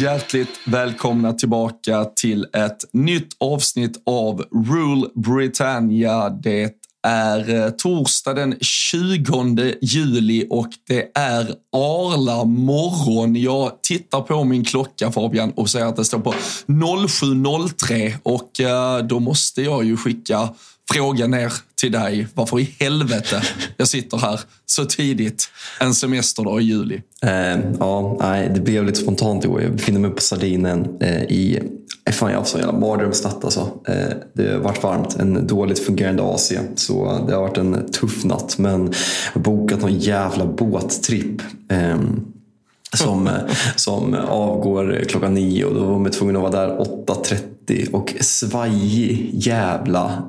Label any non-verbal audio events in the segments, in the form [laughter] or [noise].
Hjärtligt välkomna tillbaka till ett nytt avsnitt av Rule Britannia. Det är eh, torsdag den 20 juli och det är Arla morgon. Jag tittar på min klocka Fabian och ser att det står på 07.03 och eh, då måste jag ju skicka Fråga ner till dig varför i helvete jag sitter här så tidigt en semesterdag i juli. Eh, ja, nej, det blev lite spontant igår. Jag befinner mig på Sardinen eh, i eh, Fan, jag har haft sån jävla mardrömsnatt alltså. Eh, det har varit varmt, en dåligt fungerande AC. Så det har varit en tuff natt. Men jag har bokat någon jävla båttripp. Ehm, som, eh, som avgår klockan nio och då var man tvungen att vara där 8.30 och svajig jävla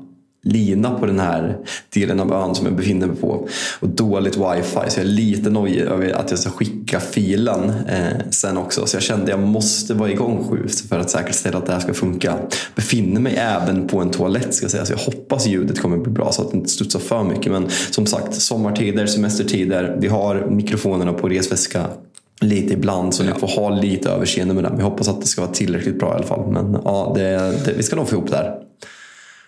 lina på den här delen av ön som jag befinner mig på. Och dåligt wifi så jag är lite nojig över att jag ska skicka filen eh, sen också. Så jag kände att jag måste vara igång sju för att säkerställa att det här ska funka. Befinner mig även på en toalett ska jag säga så jag hoppas ljudet kommer bli bra så att det inte studsar för mycket. Men som sagt, sommartider, semestertider. Vi har mikrofonerna på resväska lite ibland så ni får ha lite överseende med det. Vi hoppas att det ska vara tillräckligt bra i alla fall. Men ja, det, det, vi ska nog få ihop det här.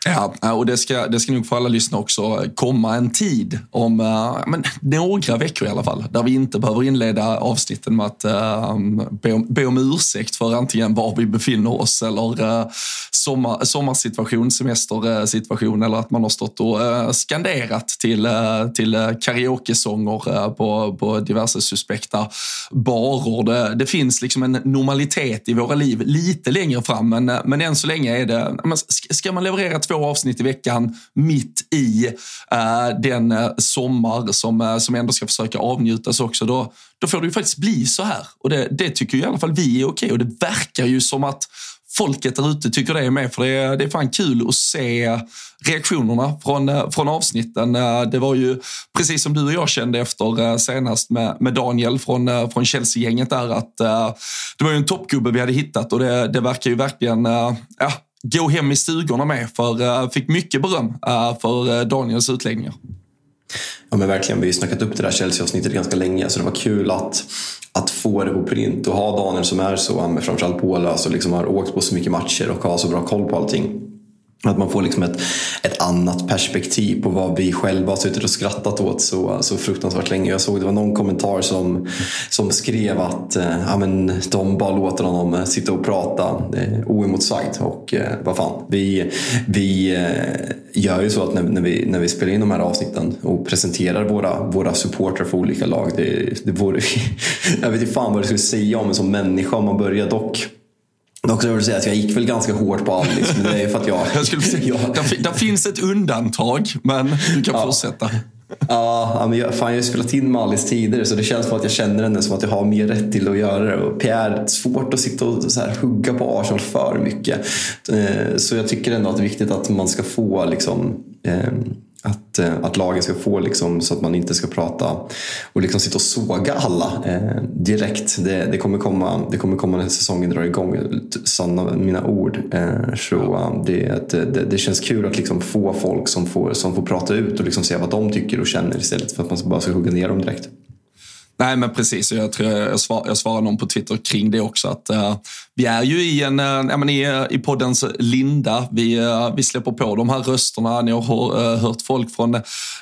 Ja, eh, och det ska, det ska nog för alla lyssna också eh, komma en tid om uh, men, några veckor i alla fall där vi inte behöver inleda avsnitten med att uh, be, om, be om ursäkt för antingen var vi befinner oss eller uh, sommar, sommarsituation, semestersituation eller att man har stått och uh, skanderat till, uh, till karaokesånger på, på diverse suspekta barer. Det, det, finns liksom en normalitet i våra liv lite längre fram men, men än så länge är det, ska man leverera två två avsnitt i veckan mitt i eh, den eh, sommar som, eh, som ändå ska försöka avnjutas också. Då, då får det ju faktiskt bli så här. Och det, det tycker i alla fall vi är okej och det verkar ju som att folket där ute tycker det är med. För det är, det är fan kul att se reaktionerna från, eh, från avsnitten. Det var ju precis som du och jag kände efter senast med, med Daniel från, från Chelsea-gänget där att det var ju en toppgubbe vi hade hittat och det, det verkar ju verkligen, ja, gå hem i stugorna med. För eh, fick mycket beröm eh, för eh, Daniels utläggningar. Ja men verkligen, vi har ju snackat upp det där Chelsea-avsnittet ganska länge så det var kul att, att få det på print och ha Daniel som är så, framförallt pålös och liksom har åkt på så mycket matcher och har så bra koll på allting. Att man får liksom ett, ett annat perspektiv på vad vi själva har suttit och skrattat åt så, så fruktansvärt länge. Jag såg det var någon kommentar som, som skrev att eh, ja, men de bara låter honom eh, sitta och prata eh, oemotsagd. Och eh, vad fan, vi, vi eh, gör ju så att när, när, vi, när vi spelar in de här avsnitten och presenterar våra, våra supportrar för olika lag. Det, det vore, [laughs] jag vet inte fan vad det skulle säga om en sån människa om man börjar dock Dock skulle jag säga att jag gick väl ganska hårt på Alice, men det är för att jag... [laughs] jag skulle säga. Där, där, finns ett undantag, men du kan ja. fortsätta. Ja, men jag, fan, jag har spelat in med Alice tidigare så det känns som att jag känner henne som att jag har mer rätt till att göra det. Och Pierre, svårt att sitta och så här, hugga på Arsenal för mycket. Eh, så jag tycker ändå att det är viktigt att man ska få liksom, eh, att, eh, att lagen ska få liksom, så att man inte ska prata och liksom sitta och såga alla eh, direkt. Det, det, kommer komma, det kommer komma när säsongen drar igång. Sanna mina ord. Eh, så det, eh, det, det, känns kul att liksom få folk som får, som får prata ut och liksom säga vad de tycker och känner istället för att man bara ska hugga ner dem direkt. Nej, men precis. Jag tror jag, svar, jag svarade någon på Twitter kring det också. att uh, Vi är ju i, en, uh, i, eh, i poddens linda. Vi, uh, vi släpper på de här rösterna. Ni har hört folk från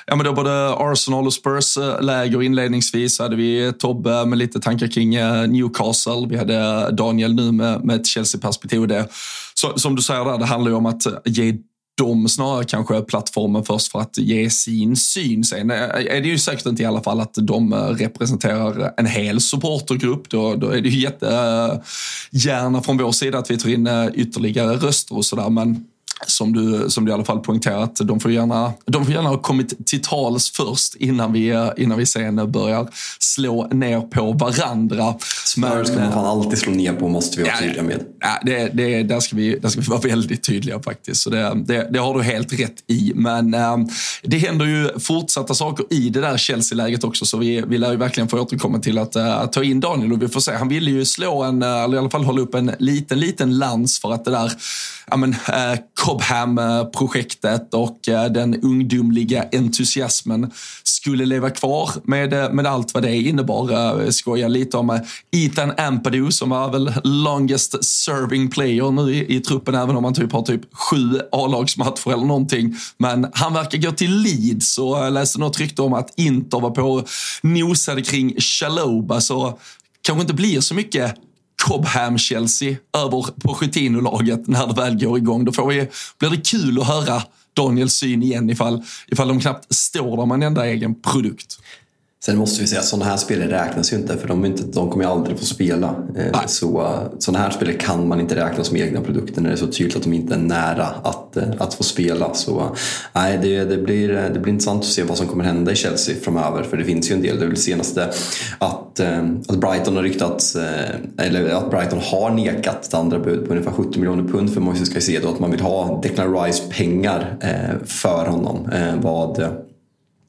ja, men då både Arsenal och Spurs-läger inledningsvis. hade vi Tobbe med lite tankar kring Newcastle. Vi hade Daniel nu med, med ett Chelsea-perspektiv. Det, så, som du säger, där, det handlar ju om att ge de snarare kanske plattformen först för att ge sin syn. Sen är det ju säkert inte i alla fall att de eh, representerar en hel supportergrupp. Då, då är det ju jättegärna eh, från vår sida att vi tar in eh, ytterligare röster och sådär. Men som du, som du i alla fall poängterat, de får gärna, de får gärna ha kommit till tals först innan vi, innan vi sen börjar slå ner på varandra. Spurs ska man fan alltid slå ner på, måste vi vara ja, tydliga med. Ja, det, det, där, ska vi, där ska vi vara väldigt tydliga faktiskt. Så det, det, det har du helt rätt i. Men äh, det händer ju fortsatta saker i det där Chelsea-läget också, så vi, vi lär ju verkligen få återkomma till att äh, ta in Daniel och vi får se. Han ville ju slå en, eller i alla fall hålla upp en liten, liten lans för att det där ja, men, äh, Cobham-projektet och eh, den ungdomliga entusiasmen skulle leva kvar med, eh, med allt vad det innebar. Eh, skoja lite om Ethan Ampadu som var väl longest serving player nu i, i truppen, även om han typ har typ sju A-lagsmatcher eller någonting. Men han verkar gå till Leeds och jag läste något rykte om att Inter var på och nosade kring Chaloba, så kanske inte blir så mycket Cobham-Chelsea över Pochettino-laget när det väl går igång. Då får vi, blir det kul att höra Daniels syn igen ifall, ifall de knappt står där med en enda egen produkt. Sen måste vi säga att sådana här spelare räknas ju inte för de, inte, de kommer ju aldrig få spela. Eh, så sådana här spelare kan man inte räkna som egna produkter när det är så tydligt att de inte är nära att, eh, att få spela. Så nej, det, det, blir, det blir intressant att se vad som kommer hända i Chelsea framöver för det finns ju en del. Det är väl senaste att, eh, att Brighton har ryktats, eller att Brighton har nekat ett andra bud på ungefär 70 miljoner pund för Moises Caicedo. Att man vill ha Declan Rice pengar för honom. Vad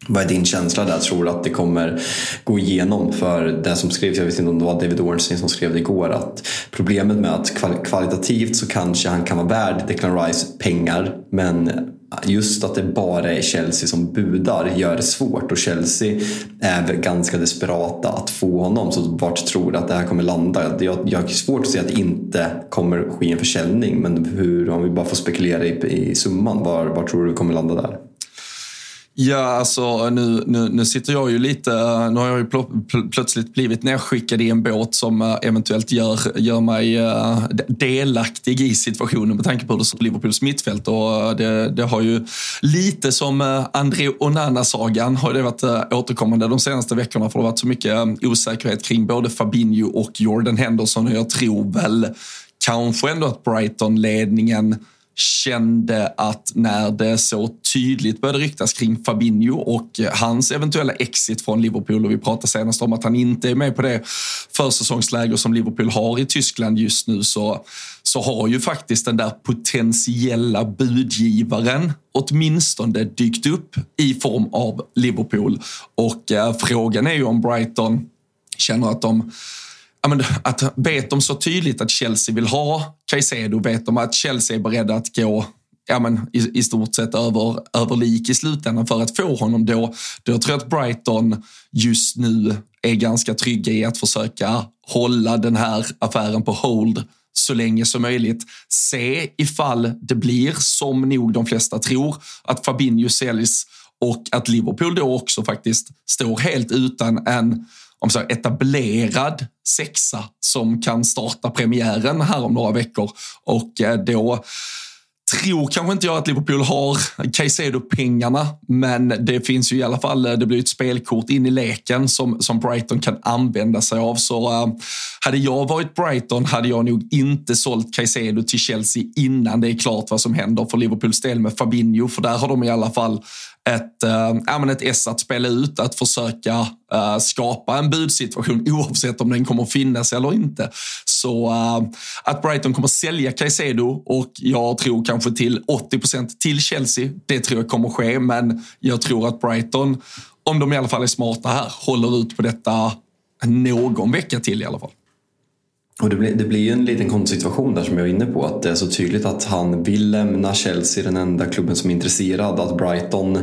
vad är din känsla där? Tror du att det kommer gå igenom? För det som skrevs, jag vet inte om det var David Ornstein som skrev det igår, att problemet med att kvalitativt så kanske han kan vara värd Declan Rice pengar, men just att det bara är Chelsea som budar gör det svårt och Chelsea är ganska desperata att få honom. Så vart tror du att det här kommer landa? Jag, jag har svårt att se att det inte kommer ske en försäljning, men hur, om vi bara får spekulera i, i summan, var, var tror du det kommer landa där? Ja, alltså nu, nu, nu sitter jag ju lite, nu har jag ju pl plötsligt blivit nedskickad i en båt som eh, eventuellt gör, gör mig uh, delaktig i situationen med tanke på hur det ser på Liverpools mittfält. Och eh, det, det, har ju lite som uh, André Onana-sagan har det varit uh, återkommande de senaste veckorna. För det har varit så mycket osäkerhet kring både Fabinho och Jordan Henderson. Och jag tror väl kanske ändå att Brighton-ledningen kände att när det så tydligt började ryktas kring Fabinho och hans eventuella exit från Liverpool och vi pratade senast om att han inte är med på det försäsongsläger som Liverpool har i Tyskland just nu så, så har ju faktiskt den där potentiella budgivaren åtminstone dykt upp i form av Liverpool. Och eh, frågan är ju om Brighton känner att de men att vet de så tydligt att Chelsea vill ha Caicedo, vet de att Chelsea är beredda att gå ja, men, i, i stort sett över, över lik i slutändan för att få honom då, då tror jag att Brighton just nu är ganska trygga i att försöka hålla den här affären på hold så länge som möjligt. Se ifall det blir, som nog de flesta tror, att Fabinho säljs och att Liverpool då också faktiskt står helt utan en om så etablerad sexa som kan starta premiären här om några veckor. Och eh, då tror kanske inte jag att Liverpool har Caicedo-pengarna, men det finns ju i alla fall, eh, det blir ett spelkort in i leken som, som Brighton kan använda sig av. Så uh, hade jag varit Brighton hade jag nog inte sålt Caicedo till Chelsea innan det är klart vad som händer för Liverpools del med Fabinho, för där har de i alla fall ett, äh, ett S att spela ut, att försöka äh, skapa en budsituation [laughs] oavsett om den kommer finnas eller inte. Så äh, att Brighton kommer sälja Caicedo och jag tror kanske till 80 procent till Chelsea, det tror jag kommer ske. Men jag tror att Brighton, om de i alla fall är smarta här, håller ut på detta någon vecka till i alla fall. Och det blir, det blir ju en liten kontosituation där som jag var inne på. Att det är så tydligt att han vill lämna Chelsea, den enda klubben som är intresserad. Att Brighton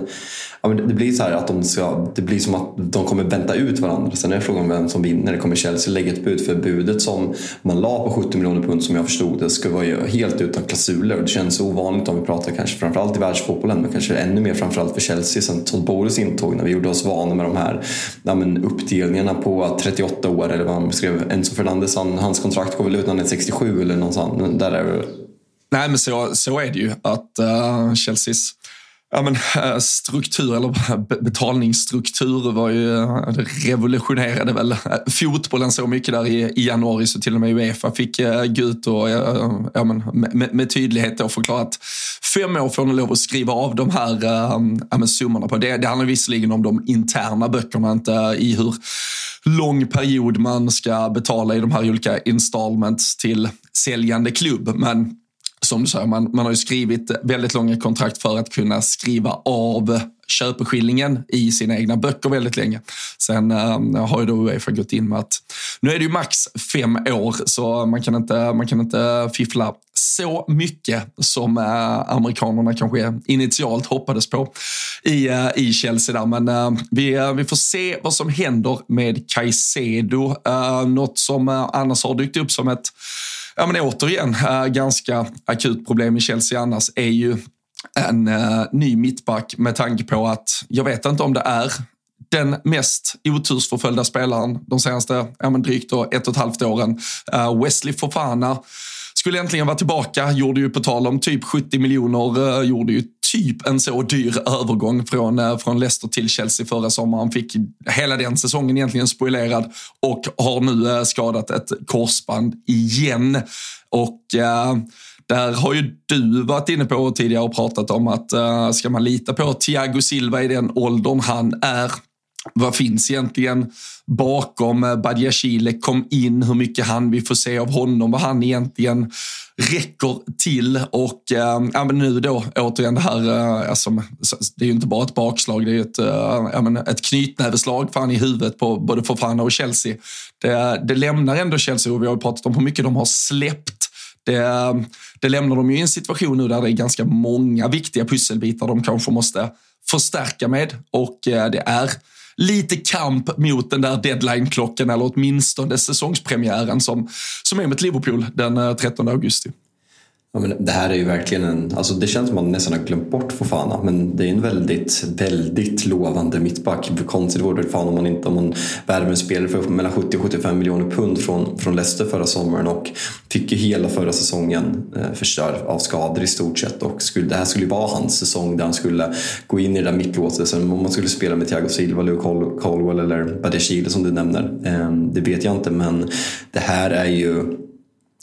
ja, men det blir så här att de ska, det blir som att de kommer vänta ut varandra. Sen är det frågan vem som vinner. Kommer Chelsea lägga ett bud för budet som man la på 70 miljoner pund som jag förstod det ska vara helt utan klausuler. Det känns ovanligt om vi pratar kanske framförallt i världsfotbollen men kanske ännu mer framförallt för Chelsea sen Todd Bowles intåg när vi gjorde oss vana med de här ja, men uppdelningarna på 38 år eller vad han beskrev. Enzo Fernandes, han, hans kontrakt går väl ut när han är 67 eller någonstans. Där är det Nej, men så, så är det ju. Att uh, Chelseas ja, men, eh, struktur, eller eh, betalningsstruktur var ju, eh, det revolutionerade väl fotbollen så mycket där i, i januari så till och med Uefa fick gå ut och ja, men, med, med tydlighet då förklara att fem år får ni lov att skriva av de här ja, men, summorna på. Det, det handlar visserligen om de interna böckerna, inte i hur lång period man ska betala i de här olika installments till säljande klubb. Men som du säger, man, man har ju skrivit väldigt långa kontrakt för att kunna skriva av köpeskillingen i sina egna böcker väldigt länge. Sen äh, har ju då Uefa gått in med att nu är det ju max fem år så man kan inte, man kan inte fiffla så mycket som äh, amerikanerna kanske initialt hoppades på i, äh, i Chelsea. Där. Men äh, vi, vi får se vad som händer med Caicedo. Äh, något som annars har dykt upp som ett ja, men återigen, eh, ganska akut problem i Chelsea annars är ju en uh, ny mittback med tanke på att jag vet inte om det är den mest otursförföljda spelaren de senaste ja, men drygt då, ett och ett halvt åren. Uh, Wesley Fofana skulle äntligen vara tillbaka, gjorde ju på tal om typ 70 miljoner, eh, gjorde ju typ en så dyr övergång från, eh, från Leicester till Chelsea förra sommaren. Fick hela den säsongen egentligen spoilerad och har nu eh, skadat ett korsband igen. Och där har ju du varit inne på tidigare och pratat om att ska man lita på Thiago Silva i den åldern han är vad finns egentligen bakom eh, Badiashile kom in, hur mycket han vi får se av honom, vad han egentligen räcker till? Och äh, ja, men nu då återigen det här, äh, alltså, det är ju inte bara ett bakslag, det är ju ett, äh, ja, men ett knytnäveslag fan i huvudet på både Fofana och Chelsea. Det, det lämnar ändå Chelsea och vi har ju pratat om hur mycket de har släppt. Det, det lämnar dem ju i en situation nu där det är ganska många viktiga pusselbitar de kanske måste förstärka med och det är lite kamp mot den där deadline-klockan eller åtminstone säsongspremiären som, som är mot Liverpool den eh, 13 augusti. Ja, men det här är ju verkligen en, alltså det känns som att man nästan har glömt bort Fofana men det är en väldigt, väldigt lovande mittback. Konstigt vore det fan om man inte om man värver en spelare för mellan 70 och 75 miljoner pund från, från Leicester förra sommaren och fick ju hela förra säsongen eh, förstörd av skador i stort sett och skulle, det här skulle ju vara hans säsong där han skulle gå in i det där mittlåset. Sen om man skulle spela med Thiago Silva, Luke Colwell eller Badiashile som du nämner, eh, det vet jag inte men det här är ju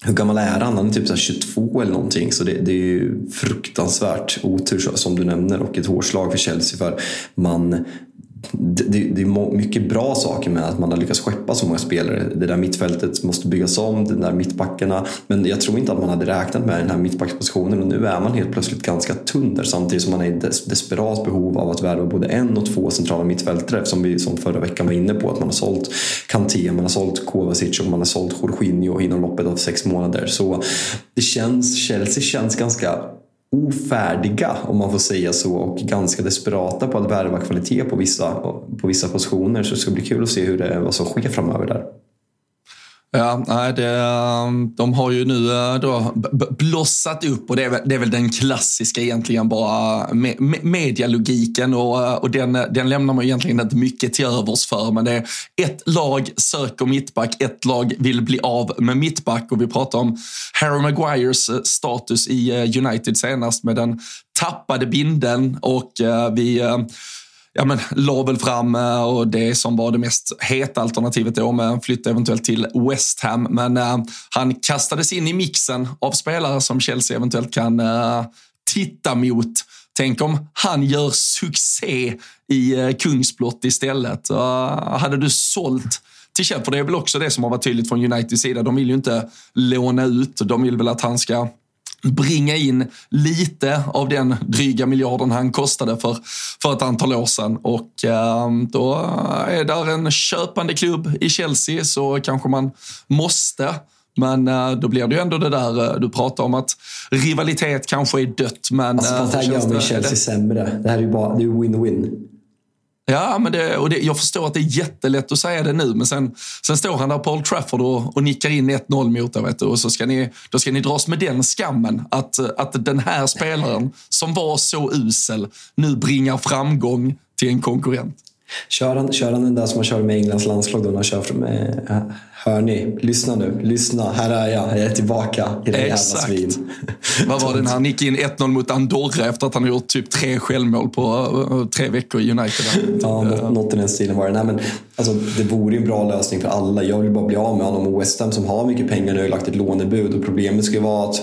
hur gammal är han? Han är typ så 22 eller någonting. Så det, det, är ju fruktansvärt otur som du nämner och ett hårslag för Chelsea. För man det, det, är mycket bra saker med att man har lyckats skeppa så många spelare. Det där mittfältet måste byggas om, de där mittbackarna. Men jag tror inte att man hade räknat med den här mittbackspositionen och nu är man helt plötsligt ganska tunn där samtidigt som man är i des, desperat behov av att värva både en och två centrala mittfältare som vi som förra veckan var inne på att man har sålt Kanté, man har sålt Kovacic och man har sålt Jorginho inom loppet av sex månader. Så det känns, Chelsea känns ganska ofärdiga, om man får säga så, och ganska desperata på att värva kvalitet på vissa, på vissa positioner. Så det ska bli kul att se hur det, vad som sker framöver där. Ja, nej, det, ehm, de har ju nu eh, då blossat upp och det är, väl, det är väl den klassiska egentligen bara eh, me, me, medialogiken och, eh, och den, den lämnar man egentligen inte mycket till övers för. Men det är ett lag söker mittback, ett lag vill bli av med mittback och vi pratar om Harry Maguires status i United senast med den tappade binden och vi ja, men, la väl fram eh, och det som var det mest heta alternativet då med flytt eventuellt till West Ham. Men eh, han kastades in i mixen av spelare som Chelsea eventuellt kan eh, titta mot. Tänk om han gör succé i eh, Kungsblott istället. Uh, hade du sålt till Chelsea, för det är väl också det som har varit tydligt från Uniteds sida. De vill ju inte låna ut, de vill väl att han ska bringa in lite av den dryga miljarden han kostade för, för ett antal år sedan. Och eh, då är där en köpande klubb i Chelsea så kanske man måste men eh, då blir det ju ändå det där eh, du pratar om att rivalitet kanske är dött. Men, alltså, fast här gör mig Chelsea det... sämre. Det här är ju bara win-win. Ja, men det, och det, jag förstår att det är jättelätt att säga det nu, men sen, sen står han där på Old Trafford och, och nickar in 1-0 mot er, och så ska ni, då ska ni dras med den skammen att, att den här spelaren som var så usel nu bringar framgång till en konkurrent. Kör han, kör han den där som han kör med Englands landslag då när han kör med, Hör ni? Lyssna nu. Lyssna. Här är jag. Jag är tillbaka. I det jävla svin. Vad var det när han gick in 1-0 mot Andorra efter att han har gjort typ tre självmål på uh, tre veckor i United? ja, något, något i den stilen var det. Nej, men, alltså, det vore ju en bra lösning för alla. Jag vill bara bli av med honom. Och West Ham som har mycket pengar nu har lagt ett lånebud och problemet ska vara att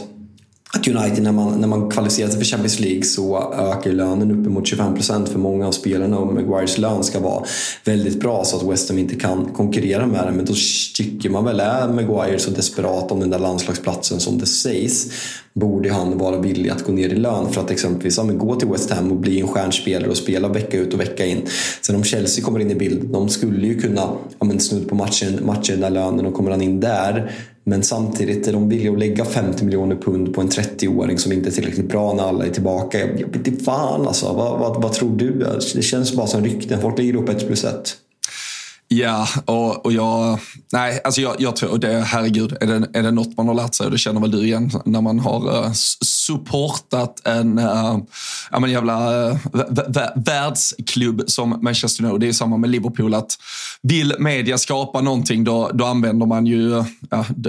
att United när man, när man kvalificerar sig för Champions League så ökar lönen uppemot 25% för många av spelarna och Maguires lön ska vara väldigt bra så att West Ham inte kan konkurrera med den Men då tycker man väl, är Maguire så desperat om den där landslagsplatsen som det sägs borde han vara villig att gå ner i lön för att exempelvis ja, gå till West Ham och bli en stjärnspelare och spela vecka ut och vecka in. Sen om Chelsea kommer in i bild, de skulle ju kunna ja, snudd på matchen, matchen där lönen och kommer han in där men samtidigt är de villiga att lägga 50 miljoner pund på en 30-åring som inte är tillräckligt bra när alla är tillbaka. Jag vet inte fan alltså. Vad, vad, vad tror du? Det känns bara som rykten. Folk lägger upp ett plus ett. Ja, och, och jag... Nej, alltså jag, jag tror det, herregud, är det, är det något man har lärt sig, och det känner väl du igen, när man har uh, supportat en uh, ja, men jävla uh, världsklubb som Manchester United. Det är samma med Liverpool, att vill media skapa någonting, då, då använder man ju uh,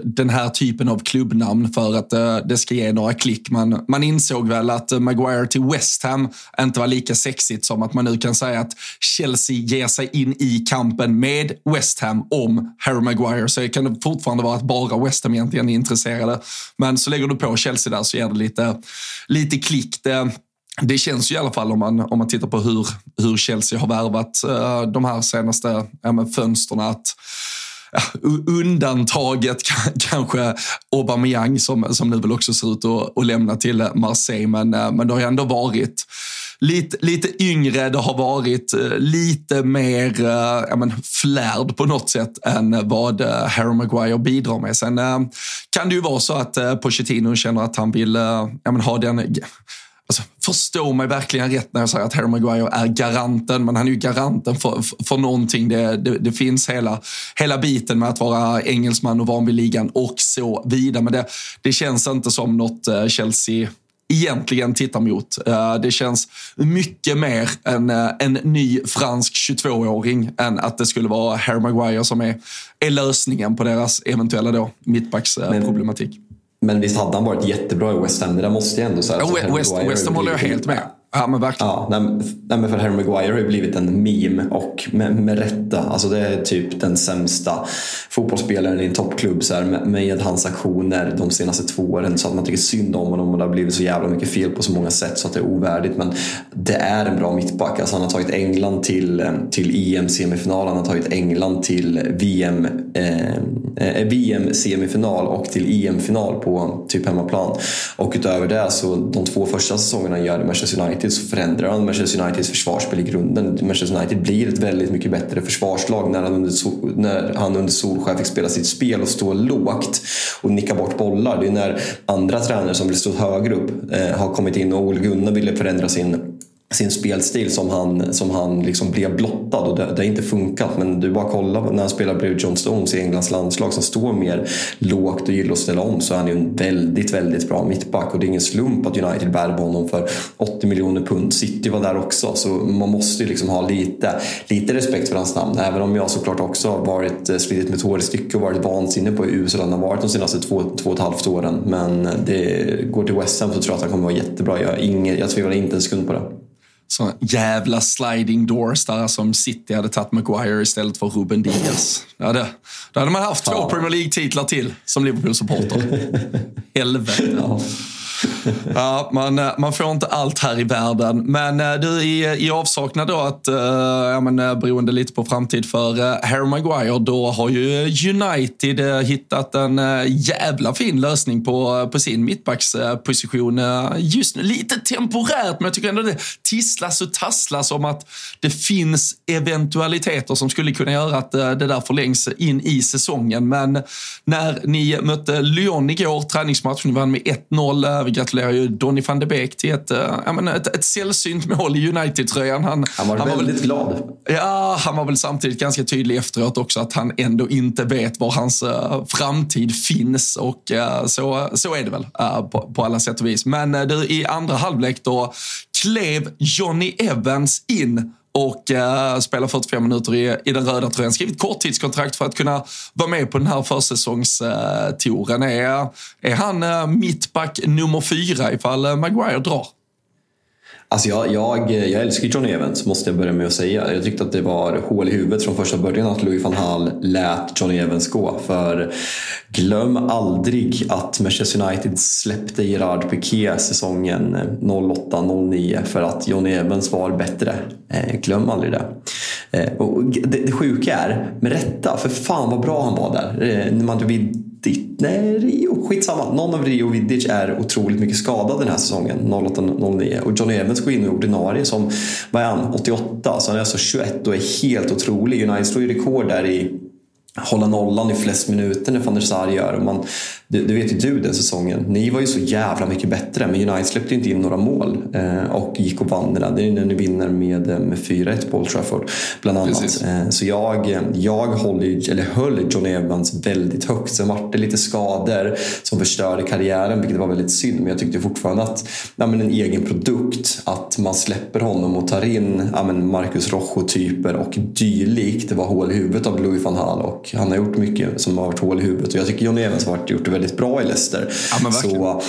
den här typen av klubbnamn för att uh, det ska ge några klick. Man, man insåg väl att Maguire till West Ham inte var lika sexigt som att man nu kan säga att Chelsea ger sig in i kampen med West Ham om Harry Maguire. Så kan det fortfarande vara att bara West Ham egentligen är intresserade. Men så lägger du på Chelsea där så ger det lite, lite klick. Det, det känns ju i alla fall om man, om man tittar på hur, hur Chelsea har värvat uh, de här senaste ja, fönstren att ja, undantaget [laughs] kanske Aubameyang som, som nu väl också ser ut att, att lämna till Marseille. Men, uh, men det har ju ändå varit lite, lite yngre, det har varit eh, lite mer eh, ja, men, flärd på något sätt än vad eh, Harry Maguire bidrar med. Sen kan det ju vara så att Pochettino känner att han vill ja, men, ha den Alltså, förstå mig verkligen rätt när jag säger att Harry Maguire är garanten, men han är ju garanten för, för, för någonting. Det, det, det, finns hela, hela biten med att vara engelsman och van vid ligan och så vidare. Men det, det känns inte som något Chelsea egentligen tittar mot. Eh, det känns mycket mer en, eh, en ny fransk 22-åring än att det skulle vara Harry Maguire som är, är lösningen på deras eventuella mittbacksproblematik. Men visst hade han varit jättebra i West Ham? Det där måste jag ändå säga. Ja, West, West Ham håller jag helt med. Ja, men verkligen. Ja, nej, men för Harry Maguire har ju blivit en meme och med, med rätta. Alltså det är typ den sämsta fotbollsspelaren i en toppklubb så här, med, med, hans aktioner de senaste två åren så att man tycker synd om honom och det har blivit så jävla mycket fel på så många sätt så att det är ovärdigt. Men det är en bra mittback. Alltså han har tagit England till, till EM-semifinal, han har tagit England till VM, eh, eh VM-semifinal och till EM-final på typ hemmaplan. Och utöver det så de två första säsongerna gör i Manchester United United så förändrar han Manchester Uniteds försvarsspel i grunden. Manchester United blir ett väldigt mycket bättre försvarslag när han under, när han under Solskjaer fick spela sitt spel och stå lågt och nicka bort bollar. Det är när andra tränare som vill stå högre upp eh, har kommit in och Ole Gunnar ville förändra sin sin spelstil som han, som han liksom blev blottad och det, det har inte funkat. Men du bara kolla när han spelar bredvid John Stones i Englands landslag som står mer lågt och gillar att ställa om så är han ju en väldigt, väldigt bra mittback och det är ingen slump att United bär honom för 80 miljoner pund. City var där också så man måste ju liksom ha lite, lite respekt för hans namn. Även om jag såklart också har varit eh, slitit med tår i stycke och varit vansinnig på hur usel han har varit de senaste två, två och ett halvt åren. Men eh, det går till West Ham så tror jag att han kommer vara jättebra. Jag, inget, jag tvivlar inte en sekund på det såna jävla sliding doors där som City hade tagit Maguire istället för Ruben Diaz. Ja, det, då hade man haft två Premier League-titlar till som Liverpool-supporter. [laughs] Helvete. [laughs] Ja man, eh, man får inte allt här i världen. Men eh, du, i, i avsaknad då att, uh, ja, men, beroende lite på framtid för Harry Maguire, då har ju United hittat en jävla fin lösning på, på sin mittbacksposition. Just nu lite temporärt, men jag tycker ändå det tisslas och tasslas om att det finns eventualiteter som skulle kunna göra att det där förlängs in i säsongen. Men när ni mötte Lyon igår, träningsmatch, ni vann med 1-0 vi gratulerar ju Donny van de Beek till ett, äh, menar, ett, ett sällsynt mål i United-tröjan. Han, han var han väldigt var väl, glad. Ja, han var väl samtidigt ganska tydlig efteråt också att han ändå inte vet var hans äh, framtid finns. Och äh, så, så är det väl på, på, alla sätt och vis. Men du, i andra halvlek då klev Johnny Evans in och eh, spelar 45 minuter i, i den röda tröjan. Skrivit korttidskontrakt för att kunna vara med på den här försäsongstouren. Är, är han eh, mittback nummer fyra ifall eh, Maguire drar? Alltså jag, jag, jag älskar Johnny Evans, måste jag börja med att säga. Jag tyckte att det var hål i huvudet från första början att Louis van Hall lät Johnny Evans gå. För glöm aldrig att Manchester United släppte Gerard Piqué säsongen 08-09 för att Johnny Evans var bättre. Eh, glöm aldrig det. Eh, och det, det sjuka är, med rätta, för fan vad bra han var där. Eh, när man Vidic, nej Rio, skitsamma. Någon av Rio och Vidic är otroligt mycket skadad den här säsongen, 08-09. Och Johnny Evans går in i ordinarie som, vad är han, 88, så han är alltså 21 och är helt otrolig. United slår ju rekord där i hålla nollan i flest minuter när van der Sar gör. Och man, det, det, vet ju du den säsongen. Ni var ju så jävla mycket bättre men United släppte inte in några mål eh, och gick och vann det. Det är när ni vinner med, eh, med 4-1 på Old Trafford bland annat. Eh, så jag, jag håller, eller höll John Evans väldigt högt. Sen var det lite skador som förstörde karriären vilket var väldigt synd men jag tyckte fortfarande att ja, men en egen produkt, att man släpper honom och tar in ja, men Marcus Rojo-typer och dylikt. Det var hål i huvudet av Louis van Gaal och han har gjort mycket som har varit hål i huvudet och jag tycker John Evans har gjort det väldigt bra i Leicester. Ja, så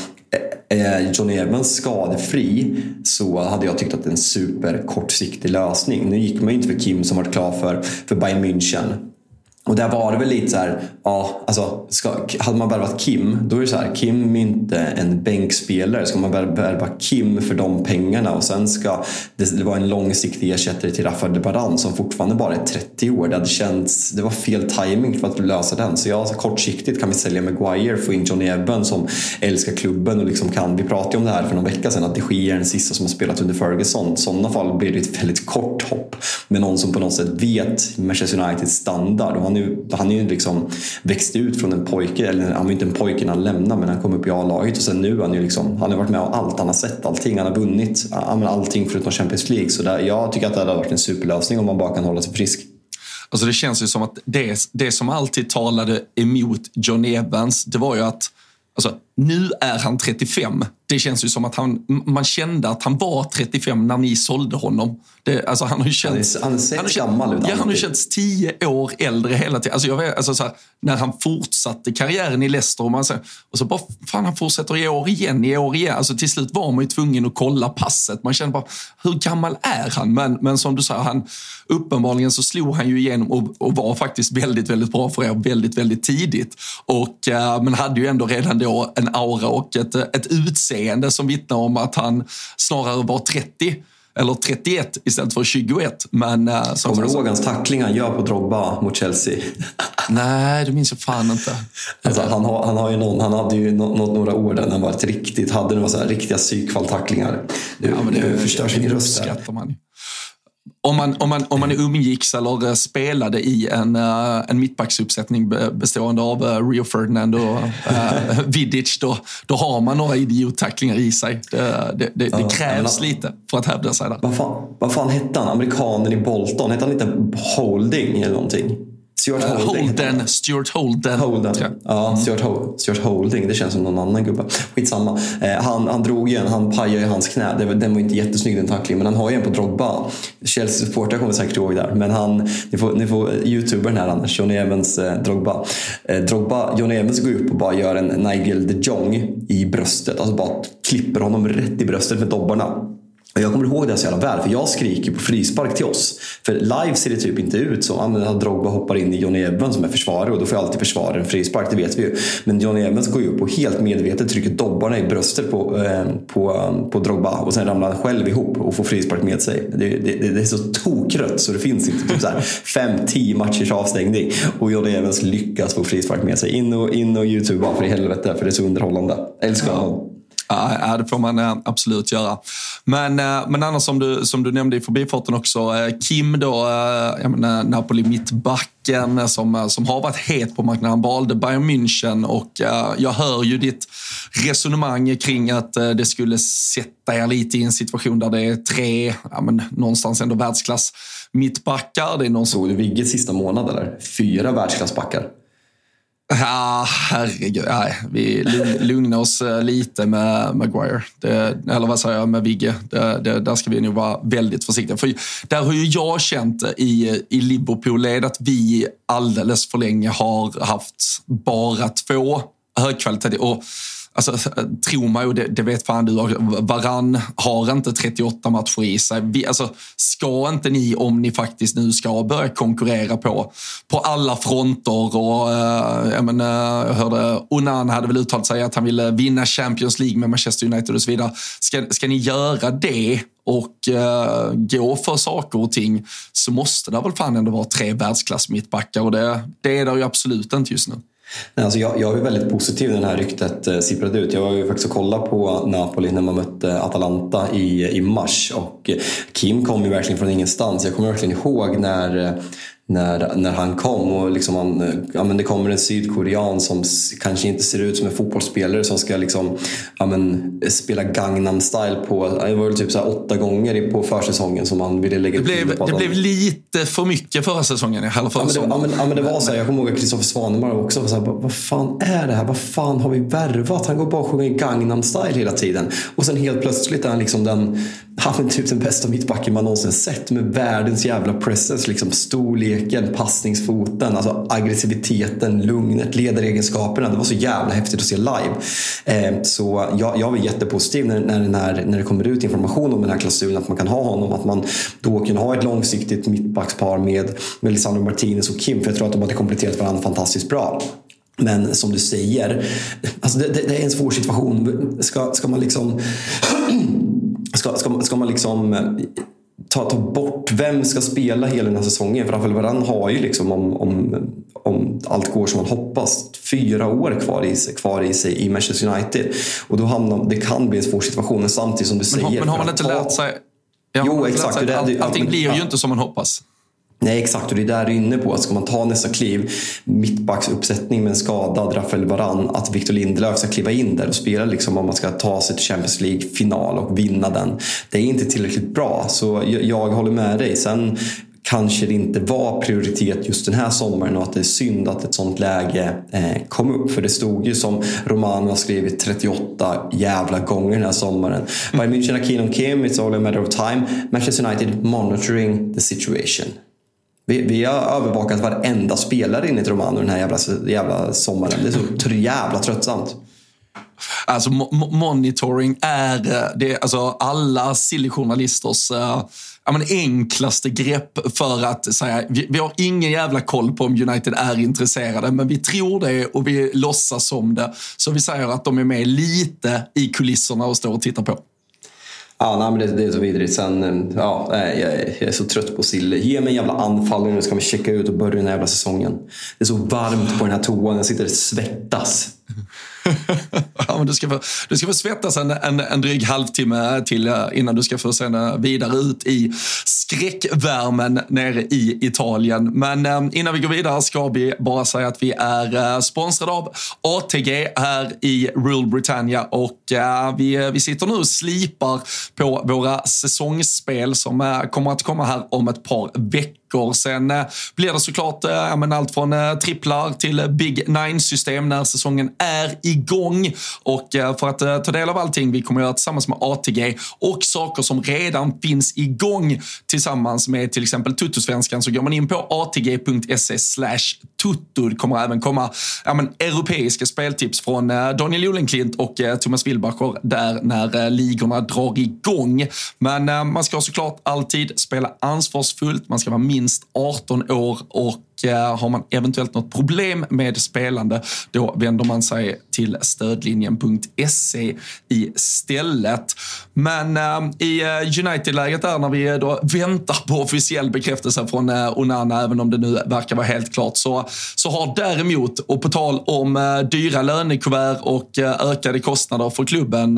är eh, eh, John Evans skadefri så hade jag tyckt att det är en super kortsiktig lösning. Nu gick man ju inte för Kim som varit klar för, för Bayern München. Och där var det väl lite så här, ja, alltså, ska, hade man värvat Kim, då är det så här, Kim är inte en bänkspelare. Ska man värva Kim för de pengarna och sen ska det, det vara en långsiktig ersättare till Rafael de Baran som fortfarande bara är 30 år. Det hade känts, det var fel timing för att lösa den. Så ja, kortsiktigt kan vi sälja Maguire, få in Johnny Ebben som älskar klubben och liksom kan, vi pratade ju om det här för någon vecka sedan, att det sker en den sista som har spelat under Ferguson. I sådana fall blir det ett väldigt kort hopp med någon som på något sätt vet Manchester Uniteds standard. Och han nu, han är ju liksom växt ut från en pojke, eller han var inte en pojke när han lämnade men han kom upp i A-laget och sen nu han ju liksom, han har varit med om allt, han har sett allting, han har vunnit allting förutom Champions League. Så där, jag tycker att det hade varit en superlösning om man bara kan hålla sig frisk. Alltså det känns ju som att det, det som alltid talade emot John Evans, det var ju att alltså, nu är han 35 det känns ju som att han, man kände att han var 35 när ni sålde honom. Det, alltså han har ju känts, han, är, han gammal ut. Ja, han har känts tio år äldre hela tiden. Alltså jag vet, alltså så här, när han fortsatte karriären i Leicester och, man, och så bara, fan han fortsätter i år igen, i år igen. Alltså till slut var man ju tvungen att kolla passet. Man kände bara, hur gammal är han? Men, men som du sa, han, uppenbarligen så slog han ju igenom och, och var faktiskt väldigt, väldigt bra för er väldigt, väldigt tidigt. Och, uh, men hade ju ändå redan då en aura och ett, ett utseende som vittnar om att han snarare var 30 eller 31 istället för 21. Men, uh, Kommer du ihåg hans tackling han gör på Drogba mot Chelsea? Nej, det minns jag fan inte. Alltså, han, har, han, har ju någon, han hade ju nått några år där han var ett riktigt, hade några så här riktiga psykfalltacklingar. Nu, ja, men det, nu förstörs min röst. Man om man, om, man, om man umgicks eller spelade i en, uh, en mittbacksuppsättning bestående av uh, Rio Ferdinand och uh, [laughs] Vidic, då, då har man några idiottacklingar i sig. Det, det, det, det krävs lite för att hävda sig där. Vad fan, vad fan hette han? Amerikanen i Bolton? Hette han inte Holding eller någonting? Stuart Holding. Holden, Stuart Holden. Holden. Ja, mm. Stuart, Ho Stuart Holding. Det känns som någon annan gubbe. Skitsamma. Eh, han, han drog ju en, han pajade ju hans knä. Det, den var inte jättesnygg den tacklingen, men han har ju en på Drogba. Chelsea-supportrar kommer säkert ihåg där. Men han, ni får, ni får youtubern här annars, Johnny Evans eh, Drogba. Eh, Drogba. Johnny Evans går upp och bara gör en Nigel de Jong i bröstet. Alltså bara klipper honom rätt i bröstet med dobbarna. Jag kommer ihåg det så jävla väl, för jag skriker på frispark till oss. För live ser det typ inte ut så. att Drogba hoppar in i Johnny Evans som är försvarare och då får jag alltid försvara en frispark, det vet vi ju. Men Johnny Evans går ju upp och helt medvetet trycker dobbarna i bröstet på, eh, på, eh, på Drogba och sen ramlar han själv ihop och får frispark med sig. Det, det, det är så tokrött så det finns inte. Typ 5-10 [laughs] matchers avstängning och Johnny Evans lyckas få frispark med sig. In och, in och Youtube för i helvete, för det är så underhållande. älskar honom. Ja, det får man eh, absolut göra. Men, eh, men annars som du, som du nämnde i förbifarten också, eh, Kim då, jag menar, Napoli mittbacken som, som har varit het på marknaden. Han valde Bayern München och jag hör ju ditt resonemang kring att det skulle sätta er lite i en situation där det är tre, ja, men, någonstans ändå världsklass mittbackar. Det är någon Såg du Vigges sista månad eller? Fyra världsklassbackar. Ja, herregud. Nej, vi lugnar oss eh, lite med Maguire. Det, eller vad säger jag, med Vigge. Det, det, där ska vi nog vara väldigt försiktiga. För där har ju jag känt i, i Liverpool-led att vi alldeles för länge har haft bara två högkvalitativa Alltså, eh, tro mig, ju, det, det, vet fan du, Varann har inte 38 matcher i sig. Vi, alltså, ska inte ni, om ni faktiskt nu ska börja konkurrera på, på alla fronter och eh, jag, men, jag hörde Onan hade väl uttalat sig att han ville vinna Champions League med Manchester United och så vidare. Ska, ska ni göra det och eh, gå för saker och ting så måste det väl fan ändå vara tre världsklass mittbackar och det, det är det ju absolut inte just nu. Nej, alltså jag, jag är väldigt positiv när det här ryktet eh, sipprade ut. Jag var ju faktiskt och kollade på Napoli när man mötte Atalanta i, i mars och eh, Kim kom ju verkligen från ingenstans. Jag kommer verkligen ihåg när eh, när, när han kom. Och liksom han, ja, men det kommer en sydkorean som kanske inte ser ut som en fotbollsspelare som ska liksom, ja, men, spela Gangnam style på, det var väl typ så åtta gånger på försäsongen som han ville lägga Det blev, på det blev lite för mycket förra säsongen. Eller förra ja, men det, ja, men, ja, men det var så här, jag kommer ihåg att Kristoffer Svanemar också var så här, vad fan är det här? Vad fan har vi värvat? Han går bara och sjunger Gangnam style hela tiden. Och sen helt plötsligt är han liksom den, han är typ den bästa mittbacken man någonsin sett med världens jävla presence. Liksom storleken, passningsfoten, alltså aggressiviteten, lugnet, ledaregenskaperna. Det var så jävla häftigt att se live. Eh, så jag, jag var jättepositiv när, när, när, när det kommer ut information om den här klausulen, att man kan ha honom. Att man då kan ha ett långsiktigt mittbackspar med, med Lisandro Martinez och Kim. För jag tror att de hade kompletterat varandra fantastiskt bra. Men som du säger, alltså det, det, det är en svår situation. Ska, ska man liksom Ska, ska, ska man liksom eh, ta, ta bort vem ska spela hela den här säsongen? För Rafael Varane har ju liksom om, om, om allt går som man hoppas fyra år kvar i, sig, kvar i sig i Manchester United. Och då hamnar, det kan bli en svår situation. Men samtidigt som du men, säger. Men har man inte lärt sig? Ja, jo, exakt. Lärt sig, all, allting blir ju inte som man hoppas. Nej, exakt. Och det är där du är inne på. Ska man ta nästa kliv, mittbacksuppsättning med en skadad Rafael Varan, att Victor Lindelöf ska kliva in där och spela liksom om man ska ta sig till Champions League-final och vinna den. Det är inte tillräckligt bra, så jag, jag håller med dig. Sen kanske det inte var prioritet just den här sommaren och att det är synd att ett sånt läge eh, kom upp. För det stod ju som Romano har skrivit 38 jävla gånger den här sommaren. Bayern München, Akin Kim, it's all a matter of time. Manchester United monitoring the situation. Vi, vi har övervakat varenda spelare enligt Romano den här jävla, jävla sommaren. Det är så [laughs] jävla tröttsamt. Alltså monitoring är eh, det, alltså alla silly journalisters uh, enklaste grepp för att säga vi, vi, har ingen jävla koll på om United är intresserade men vi tror det och vi låtsas som det. Så vi säger att de är med lite i kulisserna och står och tittar på. Ja, nej, men det, det, är så vidrigt. Sen, eh, ja, jag, jag är så trött på Sille. Ge mig en jävla anfall nu ska vi checka ut och börja den här jävla säsongen. Det är så varmt på den här toan. Jag sitter och svettas. [laughs] ja, men du, ska få, du ska få svettas en, en, en dryg halvtimme till eh, innan du ska få sända eh, vidare ut i skräckvärmen nere i Italien. Men eh, innan vi går vidare ska vi bara säga att vi är sponsrade av ATG här i Real Britannia och vi, vi sitter nu och slipar på våra säsongsspel som kommer att komma här om ett par veckor veckor. Sen eh, blir det såklart eh, men allt från eh, tripplar till Big Nine-system när säsongen är igång. Och för att ta del av allting vi kommer att göra tillsammans med ATG och saker som redan finns igång tillsammans med till exempel Tuttosvenskan så går man in på atg.se slash tutto. Det kommer även komma ja, men, europeiska speltips från Daniel Jolenklint och Thomas Wilbacher där när ligorna drar igång. Men man ska såklart alltid spela ansvarsfullt. Man ska vara minst 18 år och eh, har man eventuellt något problem med spelande, då vänder man sig till stödlinjen.se istället. Men äh, i eh, United-läget där när vi då väntar på officiell bekräftelse från äh, Onana, även om det nu verkar vara helt klart, så, så har däremot, och på tal om äh, dyra lönekuvert och ökade kostnader för klubben,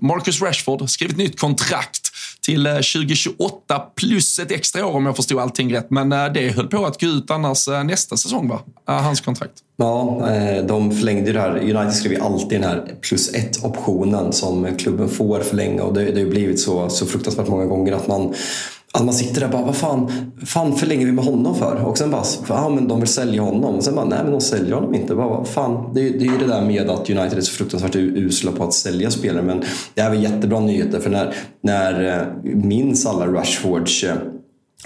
Marcus Rashford skrivit nytt kontrakt till eh, 2028 plus ett extra år om jag förstod allting rätt. Men eh, det höll på att gå ut annars eh, nästa säsong, va? Hans kontrakt. Ja, de förlängde ju det här. United skrev ju alltid den här plus ett-optionen som klubben får förlänga och det, det har ju blivit så, så fruktansvärt många gånger att man att man sitter där och bara, vad fan, fan förlänger vi med honom för? Och sen bara, ja men de vill sälja honom. Och sen bara, nej men de säljer honom inte. Bara, vad fan, det, det är ju det där med att United är så fruktansvärt usla på att sälja spelare. Men det är väl jättebra nyheter för när, när eh, minns alla Rashfords eh,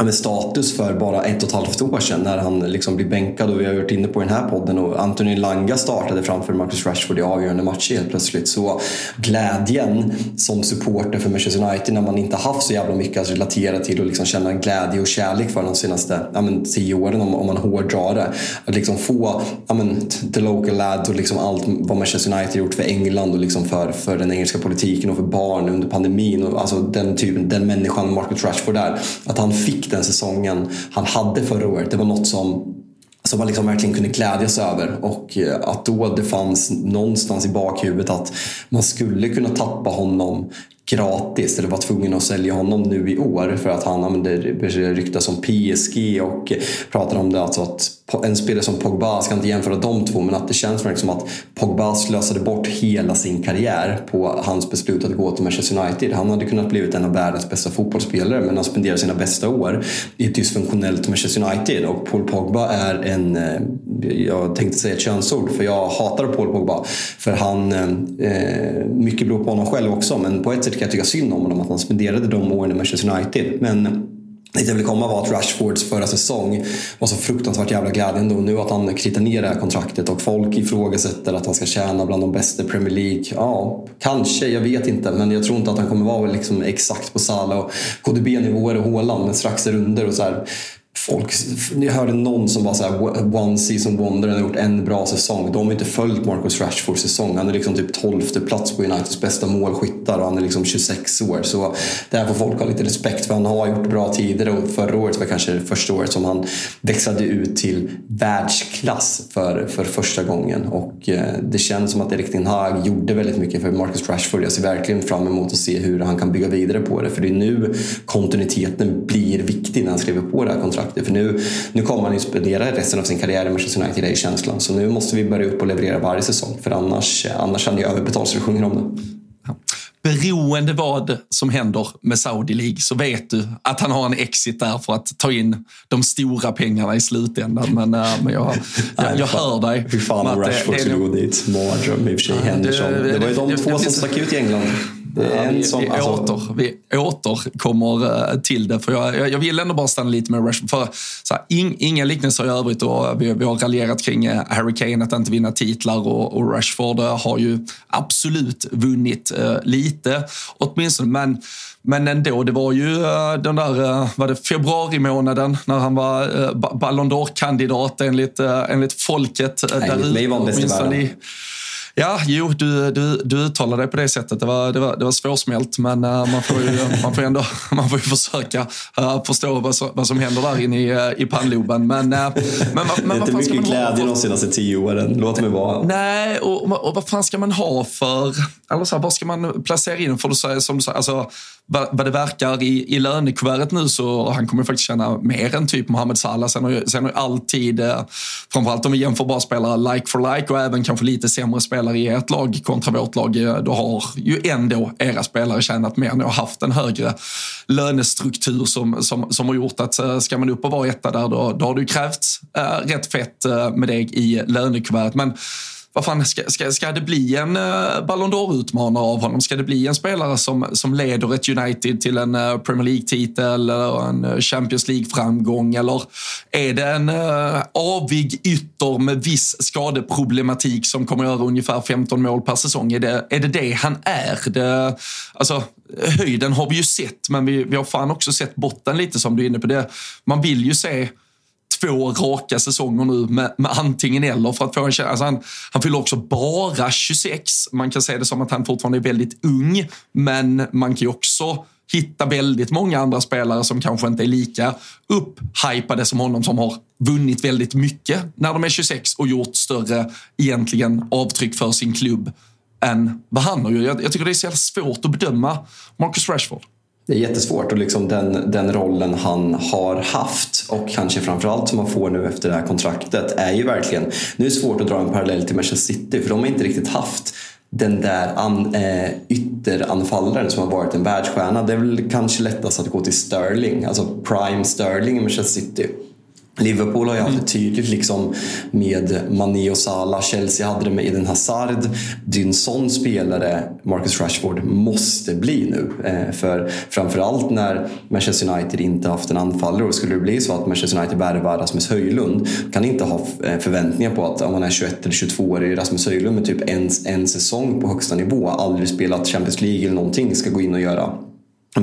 med status för bara ett och ett halvt år sedan när han liksom blir bänkad och vi har varit inne på den här podden och Anthony Langa startade framför Marcus Rashford i avgörande matcher helt plötsligt. Så glädjen som supporter för Manchester United när man inte haft så jävla mycket att relatera till och liksom känna glädje och kärlek för de senaste ja, men, tio åren om, om man hårdrar det. Att liksom få ja, men, the local lad och liksom allt vad Manchester United gjort för England och liksom för, för den engelska politiken och för barn under pandemin. Och, alltså den typen, den människan Marcus Rashford är. Att han fick fick den säsongen han hade förra året. Det var något som som man liksom verkligen kunde glädjas över och eh, att då det fanns någonstans i bakhuvudet att man skulle kunna tappa honom gratis eller var tvungen att sälja honom nu i år för att han det ryktas om PSG och pratar om det alltså att en spelare som Pogba, jag ska inte jämföra de två, men att det känns som att Pogba slösade bort hela sin karriär på hans beslut att gå till Manchester United. Han hade kunnat blivit en av världens bästa fotbollsspelare men han spenderade sina bästa år i ett dysfunktionellt Manchester United och Paul Pogba är en, eh, jag tänkte säga ett könsord för jag hatar Paul Pogba för han, eh, eh, mycket beror på honom själv också men på ett sätt kan jag tycka synd om honom att han spenderade de åren i Manchester United. Men Dit jag ville komma var att Rashfords förra säsong var så fruktansvärt jävla glädjande och nu att han kritar ner det här kontraktet och folk ifrågasätter att han ska tjäna bland de bästa i Premier League. Ja, kanske, jag vet inte. Men jag tror inte att han kommer vara liksom exakt på Salah och KDB-nivåer och Haaland, men strax under. Och så här, folk, jag hörde någon som bara så här, one season wonder, han har gjort en bra säsong. De har inte följt Marcus Rashfords säsong. Han är liksom typ 12 plats på Uniteds bästa målskyttar och han är liksom 26 år. Så där får folk ha lite respekt för han har gjort bra tider och förra året var kanske det första året som han växlade ut till världsklass för, för första gången. Och eh, det känns som att Erik Ten Hag gjorde väldigt mycket för Marcus Rashford. Jag ser verkligen fram emot att se hur han kan bygga vidare på det. För det är nu kontinuiteten blir viktig när han skriver på det här kontraktet för nu, nu kommer han ju spendera resten av sin karriär i Manchester United, i känslan. Så nu måste vi börja upp och leverera varje säsong. För annars, annars hade jag överbetalt så sjunger om det. Beroende vad som händer med Saudi League så vet du att han har en exit där för att ta in de stora pengarna i slutändan. Men, äh, men jag, [laughs] jag, jag hör dig. Hur fan om Rashford skulle gå dit? Mardröm i och för sig. Henderson. Det, det var ju de det, två som stack ut i England. Det är en vi, som, vi, alltså... åter, vi återkommer eh, till det. För jag, jag vill ändå bara stanna lite med Rashford. För, så här, in, inga liknelser i övrigt. Och vi, vi har raljerat kring eh, Harry Kane att inte vinna titlar och, och Rashford eh, har ju absolut vunnit uh, lite. Åtminstone. Men, men ändå, det var ju den där var det februari månaden när han var Ballon d'Or-kandidat enligt, enligt folket. Enligt mig var världen. Ja, jo, du, du, du uttalade det på det sättet. Det var, det var, det var svårsmält, men uh, man, får ju, [laughs] man, får ändå, man får ju försöka uh, förstå vad, så, vad som händer där inne i, uh, i pannloben. Men, men, men, det är inte mycket glädje de senaste tio åren. Låt mig vara. Nej, och, och vad fan ska man ha för... Eller så här, vad ska man placera in? För du säger, som du säger, alltså, vad, vad det verkar i, i lönekuvertet nu så han kommer faktiskt tjäna mer än typ Mohamed Salah. Sen har ju, sen har ju alltid, eh, framförallt om vi jämför bara spelare like for like och även kanske lite sämre spelare i ert lag kontra vårt lag, eh, då har ju ändå era spelare tjänat mer och haft en högre lönestruktur som, som, som har gjort att eh, ska man upp och vara etta där då, då har det ju krävts äh, rätt fett äh, med det i lönekuvertet. Men vad fan, ska, ska, ska det bli en uh, Ballon d'Or-utmanare av honom? Ska det bli en spelare som, som leder ett United till en uh, Premier League-titel eller en uh, Champions League-framgång? Eller är det en uh, avig ytter med viss skadeproblematik som kommer göra ungefär 15 mål per säsong? Är det är det, det han är? Det, alltså, höjden har vi ju sett, men vi, vi har fan också sett botten lite som du är inne på. det. Man vill ju se två raka säsonger nu med, med antingen eller för att få en. Alltså han, han fyller också bara 26. Man kan se det som att han fortfarande är väldigt ung, men man kan ju också hitta väldigt många andra spelare som kanske inte är lika upphypade som honom som har vunnit väldigt mycket när de är 26 och gjort större egentligen avtryck för sin klubb än vad han har gjort. Jag, jag tycker det är så jävla svårt att bedöma Marcus Rashford. Det är jättesvårt och liksom den, den rollen han har haft och kanske framförallt som han får nu efter det här kontraktet är ju verkligen, nu är det svårt att dra en parallell till Manchester City för de har inte riktigt haft den där an, eh, ytteranfallaren som har varit en världsstjärna. Det är väl kanske lättast att gå till Sterling, alltså Prime Sterling i Manchester City. Liverpool har ju haft det tydligt liksom med Mané och Salah. Chelsea hade det med Eden Hazard. Det är en sån spelare Marcus Rashford måste bli nu. Eh, för framförallt när Manchester United inte haft en anfallare och skulle det bli så att Manchester United värvar Rasmus Höjlund kan inte ha eh, förväntningar på att om man är 21 eller 22 år Rasmus Höjlund med typ en, en säsong på högsta nivå, aldrig spelat Champions League eller någonting, ska gå in och göra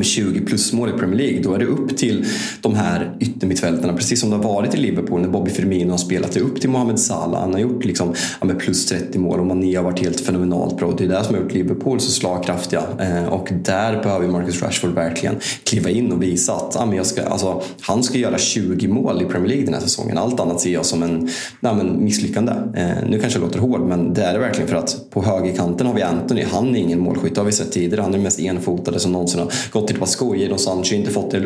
20 plus mål i Premier League, då är det upp till de här yttermittfältarna. Precis som det har varit i Liverpool när Bobby Firmino har spelat. Det är upp till Mohamed Salah. Han har gjort liksom, ja, med plus 30 mål och Mané har varit helt fenomenalt bra. Det är det som har gjort Liverpool så slagkraftiga. Eh, och där behöver Marcus Rashford verkligen kliva in och visa att ja, men jag ska, alltså, han ska göra 20 mål i Premier League den här säsongen. Allt annat ser jag som en nej, men misslyckande. Eh, nu kanske jag låter hård, men det är det verkligen för att på högerkanten har vi Anthony. Han är ingen målskytt, det har vi sett tidigare. Han är den mest enfotade som någonsin har fått gått till Pascoe. Jadon Sancho inte fått det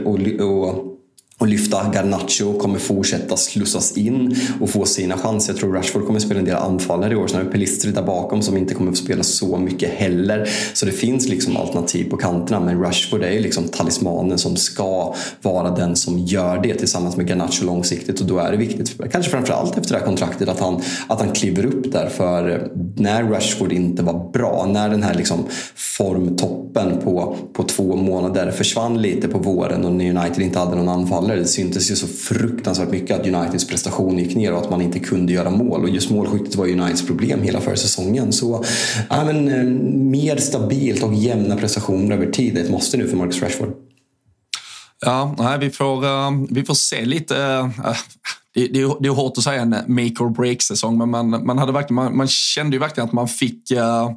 att och lyfta. Garnacho kommer fortsätta slussas in och få sina chanser. Jag tror Rashford kommer spela en del anfallare i år. Sen har vi Pelistri där bakom som inte kommer få spela så mycket heller. Så det finns liksom alternativ på kanterna. Men Rashford är ju liksom talismanen som ska vara den som gör det tillsammans med Garnacho långsiktigt. Och då är det viktigt, kanske framförallt efter det här kontraktet, att han, att han kliver upp där. För när Rashford inte var bra, när den här liksom formtoppen på, på två månader försvann lite på våren och United inte hade någon anfallare anfallare. Det syntes ju så fruktansvärt mycket att Uniteds prestation gick ner och att man inte kunde göra mål. Och just målskyttet var Uniteds problem hela förra säsongen. Så ja, men, eh, mer stabilt och jämna prestationer över tid. Ett måste nu för Marcus Rashford. Ja, nej, vi, får, uh, vi får se lite. Eh, det, det, det, är hårt att säga en make or break-säsong, men man, man, hade verkligen, man, man, kände ju verkligen att man fick, uh,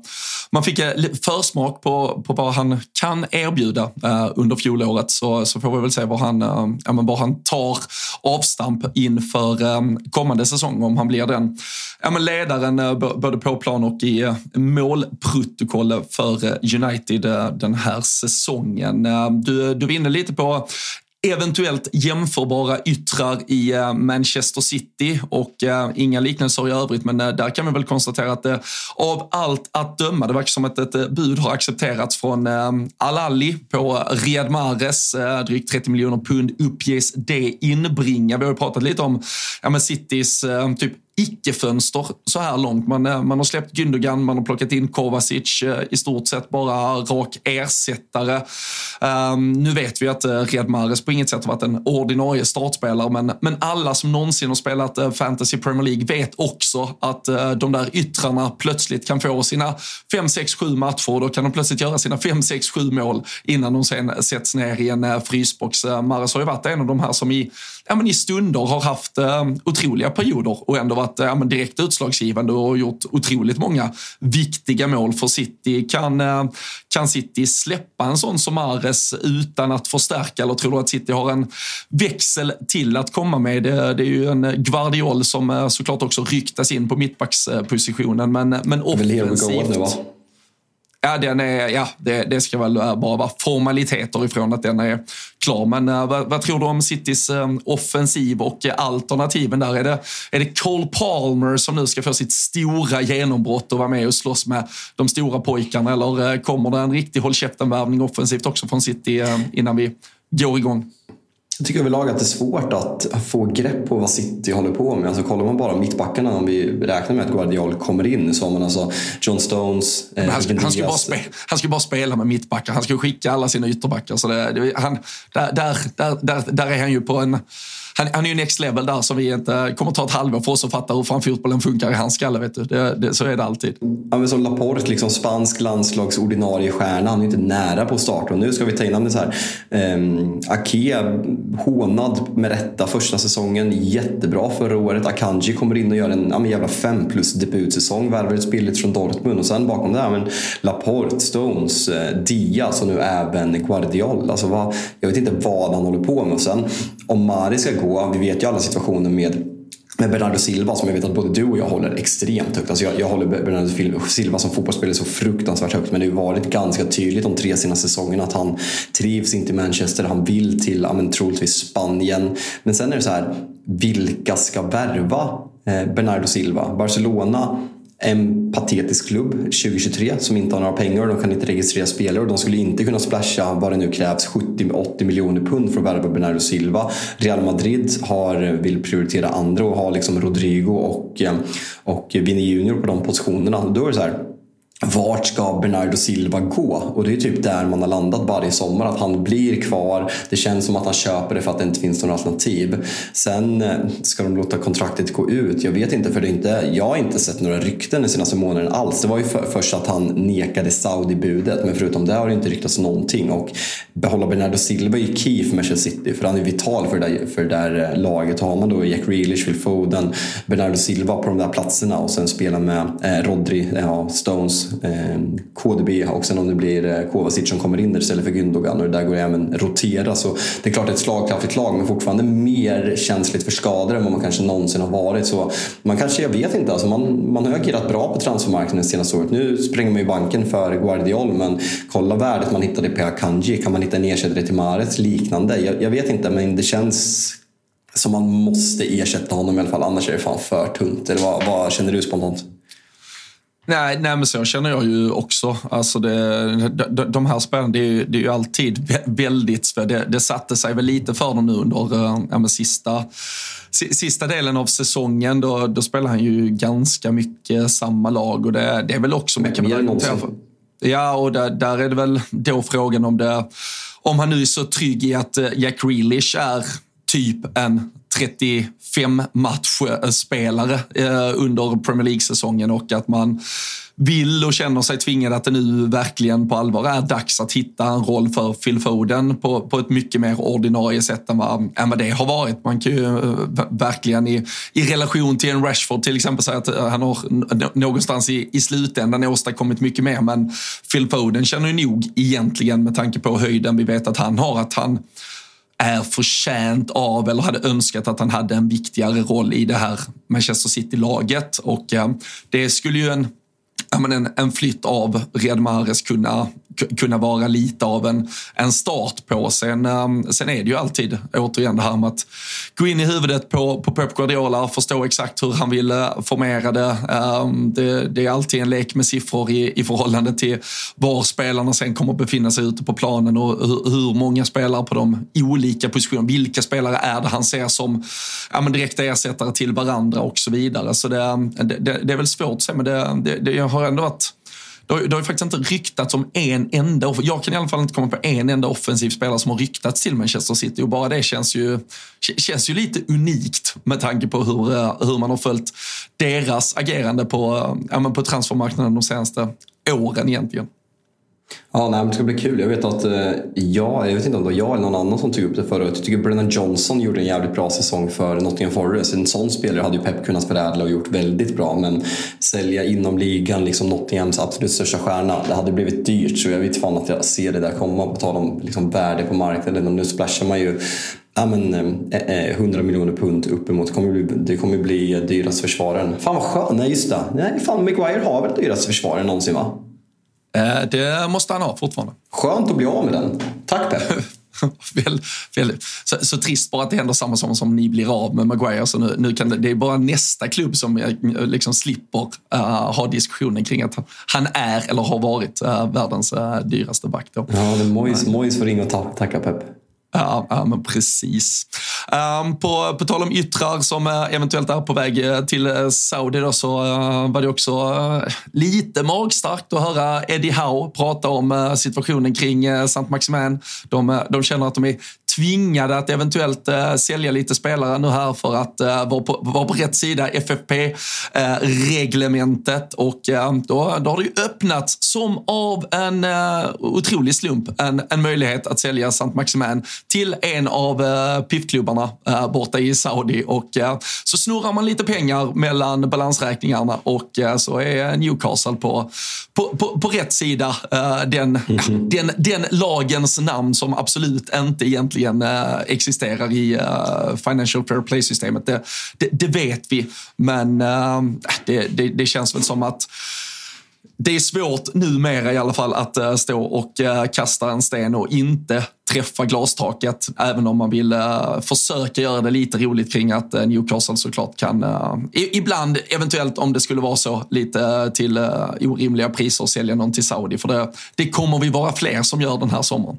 man fick uh, försmak på, på vad han kan erbjuda uh, under fjolåret. Så, så får vi väl se var han, uh, ja, var han tar avstamp inför um, kommande säsong, om han blir den ja, men ledaren både på plan och i målprotokoll för United den här säsongen. Du, du var inne lite på eventuellt jämförbara yttrar i eh, Manchester City och eh, inga liknelser i övrigt men eh, där kan vi väl konstatera att av allt att döma, det verkar som att ett bud har accepterats från Al-Ali på Riyad Mahrez, drygt 30 miljoner pund uppges det inbringa. Vi har ju pratat lite om ja, Citys typ icke-fönster så här långt. Man, eh, man har släppt Gündogan, man har plockat in Kovacic, eh, i stort sett bara rak ersättare. Um, nu vet vi att eh, Red Mares Mahrez på inget sätt har varit en ordinarie startspelare, men, men alla som någonsin har spelat Fantasy Premier League vet också att uh, de där yttrarna plötsligt kan få sina 5, 6, 7 matcher och då kan de plötsligt göra sina 5, 6, 7 mål innan de sen sätts ner i en uh, frysbox. Uh, Mahrez har ju varit en av de här som i, ja, men i stunder har haft uh, otroliga perioder och ändå varit varit ja, men direkt utslagsgivande och gjort otroligt många viktiga mål för City. Kan, eh, kan City släppa en sån som Ares utan att förstärka eller tror du att City har en växel till att komma med? Det, det är ju en Guardiol som eh, såklart också ryktas in på mittbackspositionen men, men offensivt. Ja, den är, ja det, det ska väl eh, bara vara formaliteter ifrån att den är klar. Men uh, vad, vad, tror du om Citys uh, offensiv och uh, alternativen där? Är det, är det Cole Palmer som nu ska få sitt stora genombrott och vara med och slåss med de stora pojkarna? Eller kommer det en riktig håll käften-värvning offensivt också från City innan vi går igång? Jag tycker överlag att det är svårt att få grepp på vad City håller på med. Alltså, kollar man bara mittbackarna, om vi räknar med att Guardiol kommer in, så har man alltså John Stones, eh, han, ska, han, ska bara spela, han ska bara spela med mittbackar. Han ska skicka alla sina ytterbackar. Så det, det, han, där, där, där, där är han ju på en han, han är ju next level där som vi inte kommer ta ett halvår för oss att fatta hur fan fotbollen funkar i hans skalle. Vet du. Det, det, så är det alltid. Ja, men som Laporte, liksom spansk landslags ordinarie stjärna. Han är inte nära på start. Och nu ska vi ta in honom så här. Um, Ake, hånad med rätta första säsongen. Jättebra förra året. Akanji kommer in och gör en ja, men jävla fem plus debutsäsong. Värvar ett billigt från Dortmund. Och sen bakom det, här, men Laporte, Stones, eh, Diaz och nu även Guardiol. Alltså, vad, jag vet inte vad han håller på med. Och sen om Mari ska gå, vi vet ju alla situationer med med Bernardo Silva som jag vet att både du och jag håller extremt högt. Alltså jag, jag håller Bernardo Silva som fotbollsspelare så fruktansvärt högt men det har varit ganska tydligt de tre senaste säsongerna att han trivs inte i Manchester, han vill till ja, men, troligtvis Spanien. Men sen är det så här, vilka ska värva eh, Bernardo Silva? Barcelona en patetisk klubb 2023 som inte har några pengar och de kan inte registrera spelare och de skulle inte kunna splasha vad det nu krävs 70-80 miljoner pund för att värva Bernardo Silva. Real Madrid har, vill prioritera andra och har liksom Rodrigo och, eh, och Vinny Junior på de positionerna. Då är det så här, vart ska Bernardo Silva gå? Och det är typ där man har landat varje sommar, att han blir kvar. Det känns som att han köper det för att det inte finns några alternativ. Sen eh, ska de låta kontraktet gå ut. Jag vet inte, för det är inte, jag har inte sett några rykten den senaste månaden alls. Det var ju för, först att han nekade Saudi-budet, men förutom det har det inte ryktats någonting. Och behålla Bernardo Silva är ju key för Manchester City, för han är vital för det där, för det där eh, laget. Har man då Jack Grealish, Phil Foden, Bernardo Silva på de där platserna och sen spela med eh, Rodri, eh, ja, Stones KDB och sen om det blir eh, Kovacic som kommer in där istället för Gündogan och det där går det även rotera. Så det är klart ett slagkraftigt lag men fortfarande mer känsligt för skador än vad man kanske någonsin har varit. Så man kanske, jag vet inte, alltså man, man har agerat bra på transfermarknaden det senaste året. Nu spränger man ju banken för Guardiol men kolla värdet man hittade på Akanji. Kan man hitta en ersättare till Mares? Liknande. Jag, jag vet inte men det känns som man måste ersätta honom i alla fall, annars är det fan för tunt. Eller vad, vad känner du spontant? Nej, nej, men så känner jag ju också. Alltså det, de, de här spelarna, det är, det är ju alltid väldigt... Det, det satte sig väl lite för dem nu under eh, ja, sista, sista delen av säsongen. Då, då spelar han ju ganska mycket samma lag och det, det är väl också... Mycket mer. Ja, och där, där är det väl då frågan om det... Om han nu är så trygg i att eh, Jack Grealish är typ en 35 matchspelare eh, under Premier League-säsongen och att man vill och känner sig tvingad att det nu verkligen på allvar är dags att hitta en roll för Phil Foden på, på ett mycket mer ordinarie sätt än vad, än vad det har varit. Man kan ju eh, verkligen i, i relation till en Rashford till exempel säga att eh, han har någonstans i, i slutändan åstadkommit mycket mer men Phil Foden känner ju nog egentligen med tanke på höjden vi vet att han har att han är förtjänt av eller hade önskat att han hade en viktigare roll i det här Manchester City-laget. Och eh, det skulle ju en, en, en flytt av Red Mahrez kunna kunna vara lite av en, en start på. Sen, ehm, sen är det ju alltid återigen det här med att gå in i huvudet på, på Pep Guardiola, förstå exakt hur han vill eh, formera det. Ehm, det. det. är alltid en lek med siffror i, i förhållande till var spelarna sen kommer att befinna sig ute på planen och hur, hur många spelare på de olika positionerna, vilka spelare är det han ser som ja, men direkta ersättare till varandra och så vidare. Så det, ehm, det, det är väl svårt att säga, men det, det, det har ändå varit det har, det har ju faktiskt inte ryktats om en enda, jag kan i alla fall inte komma på en enda offensiv spelare som har ryktats till Manchester City och bara det känns ju, känns ju lite unikt med tanke på hur, eh, hur man har följt deras agerande på, eh, ja, på transfermarknaden de senaste åren egentligen. Ja, nej, det ska bli kul. Jag vet att eh, jag, jag vet inte om det var jag eller någon annan som tog upp det förut. Jag tycker Brennan Johnson gjorde en jävligt bra säsong för Nottingham Forest. En sån spelare hade ju Pep kunnat förädla och gjort väldigt bra. Men sälja inom ligan, liksom Nottinghams absolut största stjärna, det hade blivit dyrt. Så jag vet fan att jag ser det där komma. På tal om liksom, värde på marknaden. Och nu splashar man ju ja, men, eh, eh 100 miljoner pund uppemot. Det kommer bli, det kommer bli eh, dyrast försvararen. Fan vad skönt! nej just det. Nej, fan Maguire har väl dyrast försvarare någonsin va? Eh, det måste han ha fortfarande. Skönt att bli av med den. Tack Pep. [laughs] väl, väl, så, så, trist bara att det händer samma som, som ni blir av med Maguire. Så nu, nu kan det, det är bara nästa klubb som liksom slipper uh, ha diskussionen kring att han är eller har varit uh, världens uh, dyraste back. Då. Ja, men Mois, Mois får ringa och tacka Pep. Ja, ja, men precis. Um, på, på tal om yttrar som eh, eventuellt är på väg eh, till eh, Saudi då, så var det också lite magstarkt att höra Eddie Howe prata om situationen kring Saint Maximin. De, de känner att de är tvingade att eventuellt äh, sälja lite spelare nu här för att äh, vara, på, vara på rätt sida FFP-reglementet. Äh, och då, då har det ju öppnats som av en otrolig slump en, en möjlighet att sälja Saint Maximin till en av äh, piffklubbarna borta i Saudi. Och så snurrar man lite pengar mellan balansräkningarna och så är Newcastle på, på, på, på rätt sida den, mm -hmm. den, den lagens namn som absolut inte egentligen egentligen äh, existerar i äh, Financial Fair Play-systemet. Det, det, det, vet vi, men äh, det, det, det känns väl som att det är svårt numera i alla fall att eh, stå och kasta en sten och inte träffa glastaket. Även om man vill försöka göra det lite roligt kring att Newcastle såklart kan, ibland eventuellt om det skulle vara så, lite till orimliga priser sälja någon till Saudi. För det, det kommer vi vara fler som gör den här sommaren.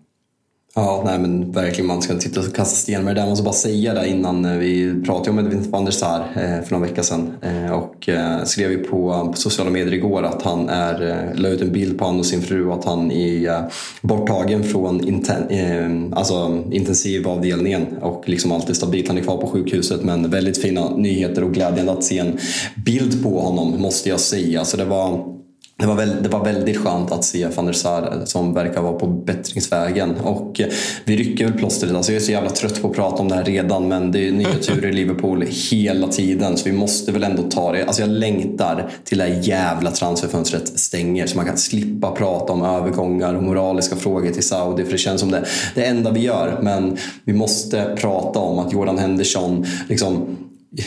Ja, nej men verkligen. Man ska inte sitta och kasta sten med det där. Jag måste bara säga det innan. Eh, vi pratade om Edvin van der Sar för någon vecka sedan eh, och eh, skrev ju på, sociala medier igår att han är, la ut en bild på han och sin fru att han är borttagen från inten, alltså intensivavdelningen och liksom allt är stabilt. Han är kvar på sjukhuset men väldigt fina nyheter och glädjande att se en bild på honom måste jag säga. Så det var det var, väl, det var väldigt skönt att se van der Sar eh, som verkar vara på bättringsvägen. Och eh, vi rycker väl plåstret. Alltså jag är så jävla trött på att prata om det här redan men det är nya turer i Liverpool hela tiden så vi måste väl ändå ta det. Alltså jag längtar till det här jävla transferfönstret stänger så man kan slippa prata om övergångar och moraliska frågor till Saudi för det känns som det, det enda vi gör. Men vi måste prata om att Jordan Henderson liksom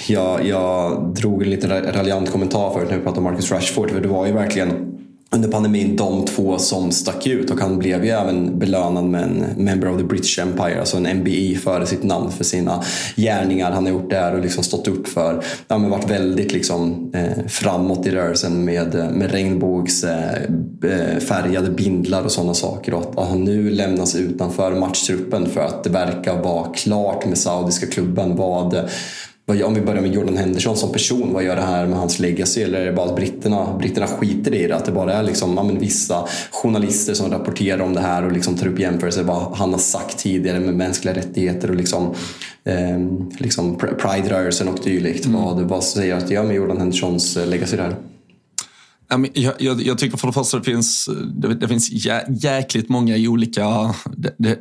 jag, jag drog en lite raljant kommentar förut när vi pratade om Marcus Rashford. För det var ju verkligen under pandemin de två som stack ut och han blev ju även belönad med en Member of the British Empire, alltså en MBE före sitt namn för sina gärningar han har gjort där och liksom stått upp för. Ja, men varit väldigt liksom, eh, framåt i rörelsen med, eh, med regnbågsfärgade eh, eh bindlar och sådana saker. Och att han nu lämnas utanför matchtruppen för att det verkar vara klart med saudiska klubben vad om vi börjar med Jordan Henderson som person, vad gör det här med hans legacy? Eller är det bara att britterna, britterna skiter i det? Att det bara är liksom, ja, vissa journalister som rapporterar om det här och liksom tar upp jämförelser vad han har sagt tidigare med mänskliga rättigheter och liksom, eh, liksom Pride-rörelsen och dylikt. Mm. Vad, vad säger att det gör med Jordan Hendersons eh, legacy där? Jag, jag, jag, tycker för det första det finns, det, det finns jä, jäkligt många olika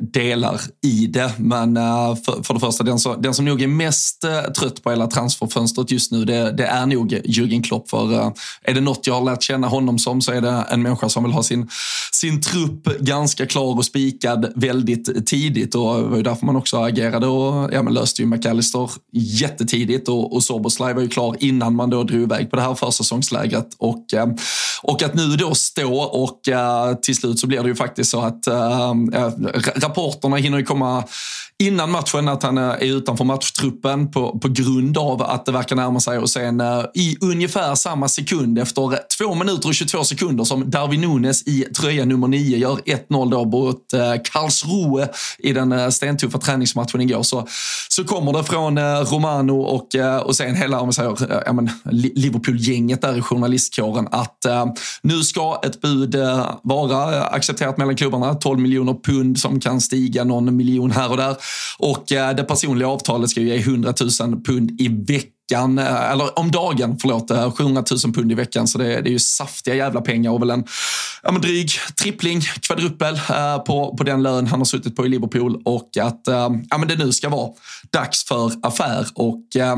delar i det. Men eh, för, för det första, den, som, den som nog är mest eh, trött på hela transferfönstret just nu, det, det är nog Jürgen Klopp. För eh, är det något jag har lärt känna honom som så är det en människa som vill ha sin, sin trupp ganska klar och spikad väldigt tidigt. Och det var ju därför man också agerade och ja, men löste ju McAllister jättetidigt. Och, och Soboslaj var ju klar innan man då drog iväg på det här försäsongslägret. Och och att nu då stå och uh, till slut så blir det ju faktiskt så att uh, rapporterna hinner ju komma innan matchen att han eh, är utanför matchtruppen på, på grund av att det verkar närma sig och sen eh, i ungefär samma sekund efter eh, 2 minuter och 22 sekunder som Darwin Nunes i tröja nummer 9 gör 1-0 då mot Karlsruhe i den stentuffa träningsmatchen igår så, så kommer det från Romano och, och sen hela om säger, Liverpool-gänget där i journalistkåren att nu ska ett bud vara accepterat mellan klubbarna. 12 miljoner pund som kan stiga någon miljon här och där. Och eh, det personliga avtalet ska ju ge 100 000 pund i veckan veckan, eh, eller om dagen, förlåt, eh, 700 000 pund i veckan. Så det, det är ju saftiga jävla pengar och väl en ja, men dryg trippling, kvadruppel eh, på, på den lön han har suttit på i Liverpool och att eh, ja, men det nu ska vara dags för affär. Och, eh,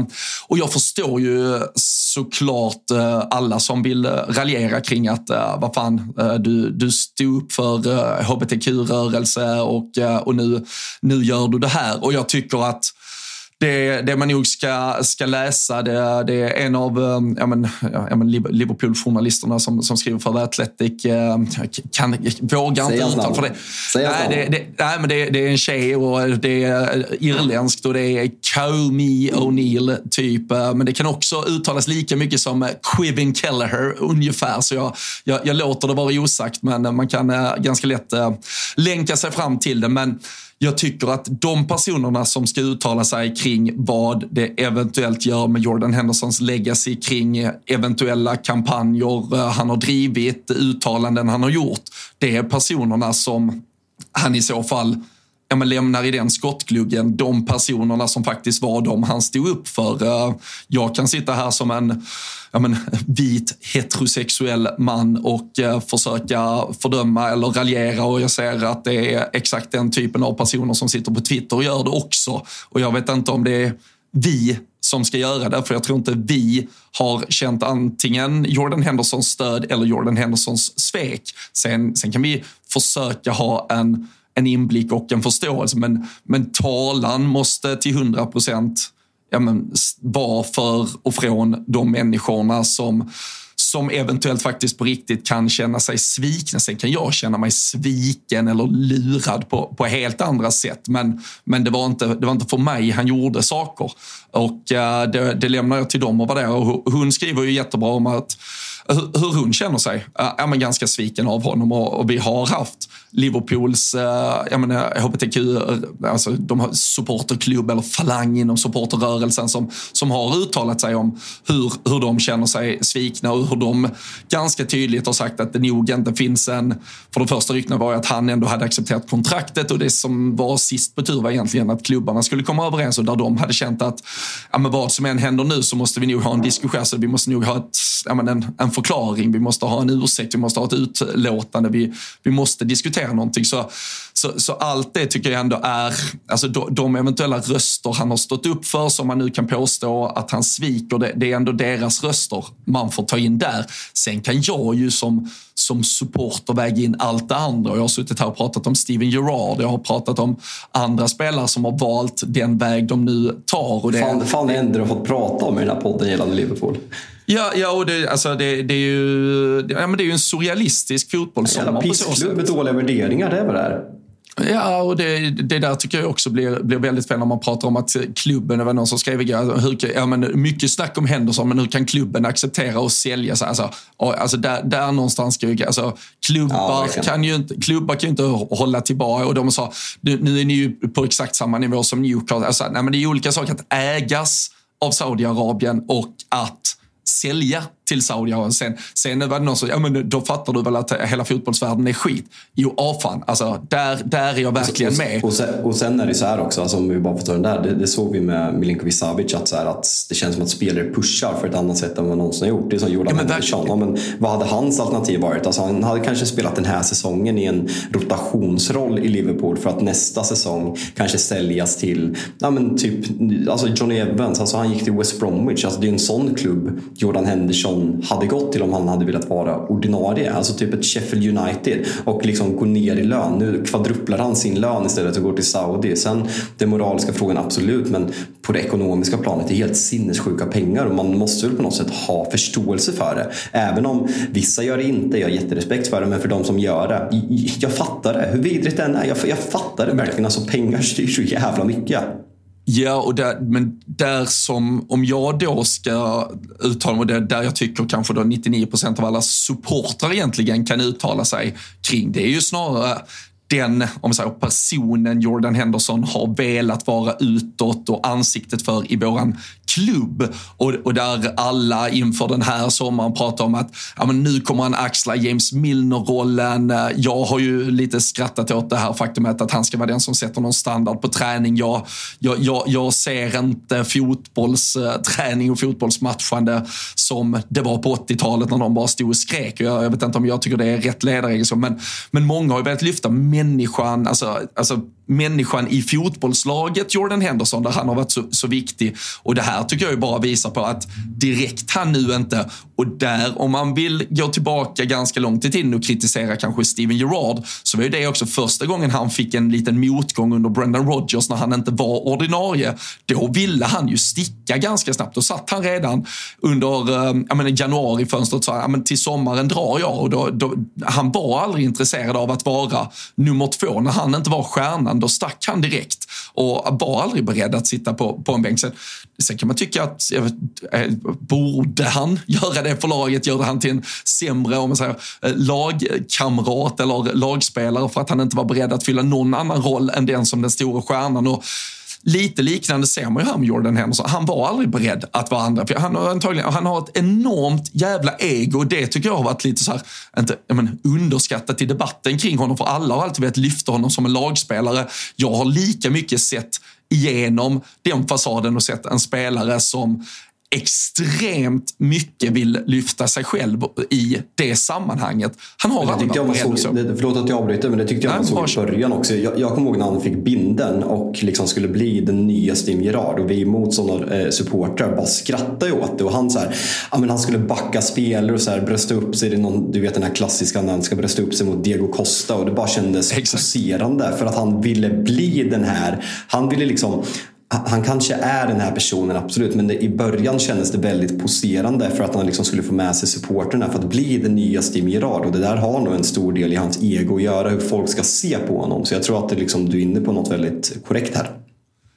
och jag förstår ju såklart eh, alla som vill raljera kring att vad fan, du, du stod upp för hbtq-rörelse och, och nu, nu gör du det här. Och jag tycker att det, det man nog ska, ska läsa, det, det är en av um, ja, men, ja, men Liverpool-journalisterna som, som skriver för The Athletic. Uh, kan, vågar inte uttala för det. Nej, det, det, nej, men det, det är en tjej och det är irländskt och det är Comey O'Neill typ. Uh, men det kan också uttalas lika mycket som Quivin Kelleher ungefär. Så jag, jag, jag låter det vara osagt men man kan ganska lätt länka sig fram till det. Men jag tycker att de personerna som ska uttala sig kring vad det eventuellt gör med Jordan Hendersons legacy kring eventuella kampanjer eh, han har drivit, uttalanden han har gjort. Det är personerna som han i så fall ja, men lämnar i den skottgluggen de personerna som faktiskt var de han stod upp för. Eh, jag kan sitta här som en ja, men, vit heterosexuell man och eh, försöka fördöma eller raljera och jag ser att det är exakt den typen av personer som sitter på Twitter och gör det också. Och jag vet inte om det är vi som ska göra det, för jag tror inte vi har känt antingen Jordan Hendersons stöd eller Jordan Hendersons svek. Sen, sen kan vi försöka ha en en inblick och en förståelse. Men, men talan måste till hundra procent ja, vara för och från de människorna som som eventuellt faktiskt på riktigt kan känna sig svikna. Sen kan jag känna mig sviken eller lurad på, på helt andra sätt. Men, men det, var inte, det var inte för mig han gjorde saker. Och uh, det, det lämnar jag till dem att vara där. Och hon skriver ju jättebra om att Alltså, hur hon känner sig. Eh, ja, men ganska sviken av honom och, vi har haft Liverpools eh, jag menar, eh, hbtq, alltså de har supporterklubb eller falang inom supporterrörelsen som, som har uttalat sig om hur, hur de känner sig svikna och hur de ganska tydligt har sagt att det nog inte finns en... För det första ryktena var ju att han ändå hade accepterat kontraktet och det som var sist på tur var egentligen att klubbarna skulle komma överens och där de hade känt att ja, men vad som än händer nu så måste vi nog ha en diskussion, så vi måste nog ha ett, ja, men en, en förklaring, vi måste ha en ursäkt, vi måste ha ett utlåtande, vi, vi måste diskutera någonting. Så, så, så allt det tycker jag ändå är, alltså de, de, eventuella röster han har stått upp för som man nu kan påstå att han sviker, det, det är ändå deras röster man får ta in där. Sen kan jag ju som som supporter väga in allt det andra. Jag har suttit här och pratat om Steven Gerrard, jag har pratat om andra spelare som har valt den väg de nu tar. Och det... Fan, fan det enda du har fått prata om i den här podden gällande Liverpool. Ja, ja och det, alltså det, det, är ju, ja, men det är ju en surrealistisk fotbollssommar. Pissklubb med dåliga värderingar, det är vad det är. Ja, och det, det där tycker jag också blir, blir väldigt fel när man pratar om att klubben, det var någon som skrev hur, ja, men mycket snack om Henderson, men hur kan klubben acceptera att sälja sig? Alltså, alltså där, där någonstans ska vi, alltså, klubbar, ja, kan ju inte, klubbar kan ju inte hålla tillbaka och de sa, nu är ni ju på exakt samma nivå som Newcastle. Alltså, nej, men det är olika saker att ägas av Saudiarabien och att sälja till Saudiarabien. Sen, sen var det någon som ja men då fattar du väl att hela fotbollsvärlden är skit. Jo, ah, fan. Alltså, där, där är jag verkligen och, med. Och sen, och sen är det så här också, alltså, om vi bara får ta den där. Det, det såg vi med Milinkovic Savic, att, så här, att det känns som att spelare pushar för ett annat sätt än vad någonsin har gjort. Det är som Jordan ja, Henderson. Ja, men vad hade hans alternativ varit? Alltså, han hade kanske spelat den här säsongen i en rotationsroll i Liverpool för att nästa säsong kanske säljas till ja, men typ, alltså Johnny Evans. Alltså, han gick till West Bromwich. Alltså, det är en sån klubb Jordan Henderson som hade gått till om han hade velat vara ordinarie. Alltså typ ett Sheffield United och liksom gå ner i lön. Nu kvadruplar han sin lön istället och går till Saudi. Sen den moraliska frågan absolut, men på det ekonomiska planet det är helt sinnessjuka pengar och man måste väl på något sätt ha förståelse för det. Även om vissa gör det inte, jag har jätterespekt för det, men för de som gör det. Jag fattar det, hur vidrigt det än är. Jag, jag fattar det verkligen. Alltså pengar styr så jävla mycket. Ja, och där, men där som, om jag då ska uttala mig, där jag tycker kanske då 99 procent av alla supportrar egentligen kan uttala sig kring, det är ju snarare den om säger, personen Jordan Henderson har velat vara utåt och ansiktet för i våran klubb. Och, och där alla inför den här sommaren pratar om att ja, men nu kommer han axla James Milner-rollen. Jag har ju lite skrattat åt det här faktumet att han ska vara den som sätter någon standard på träning. Jag, jag, jag, jag ser inte fotbollsträning eh, och fotbollsmatchande som det var på 80-talet när de bara stod och skrek. Jag, jag vet inte om jag tycker det är rätt ledaregenskap, men, men många har ju velat lyfta människan, alltså, alltså människan i fotbollslaget Jordan Henderson där han har varit så, så viktig. Och det här tycker jag ju bara visar på att direkt han nu inte, och där om man vill gå tillbaka ganska långt i tiden och kritisera kanske Steven Gerrard, så var ju det också första gången han fick en liten motgång under Brendan Rodgers när han inte var ordinarie. Då ville han ju sticka ganska snabbt. Då satt han redan under eh, jag menar, januarifönstret och sa att till sommaren drar jag. Och då, då, han var aldrig intresserad av att vara nummer två när han inte var stjärnan innan, då stack han direkt och var aldrig beredd att sitta på, på en bänk. Sen, sen kan man tycka att, vet, eh, borde han göra det för laget? Gjorde han till en sämre om man säger, eh, lagkamrat eller lagspelare för att han inte var beredd att fylla någon annan roll än den som den stora stjärnan? Och Lite liknande ser man ju här med Jordan Henderson. Han var aldrig beredd att vara andra. För han, har antagligen, han har ett enormt jävla ego det tycker jag har varit lite så här, inte, men, underskattat i debatten kring honom. För alla har alltid velat lyfta honom som en lagspelare. Jag har lika mycket sett igenom den fasaden och sett en spelare som extremt mycket vill lyfta sig själv i det sammanhanget. Han har aldrig varit beredd. Såg, det, förlåt att jag avbryter, men det tyckte jag Nej, man såg i början också. Jag, jag kommer ihåg när han fick binden och liksom skulle bli den nya Steven Gerrard och vi motståndare eh, supportrar bara skrattade åt det och han så här, ja, men han skulle backa spelare och så här, brösta upp sig. Det någon, du vet den här klassiska när han ska brösta upp sig mot Diego Costa och det bara kändes poserande för att han ville bli den här. Han ville liksom han kanske är den här personen, absolut. Men det, i början kändes det väldigt poserande för att han liksom skulle få med sig supporterna för att bli den nya Steam Gerard. Och det där har nog en stor del i hans ego att göra, hur folk ska se på honom. Så jag tror att det liksom, du är inne på något väldigt korrekt här.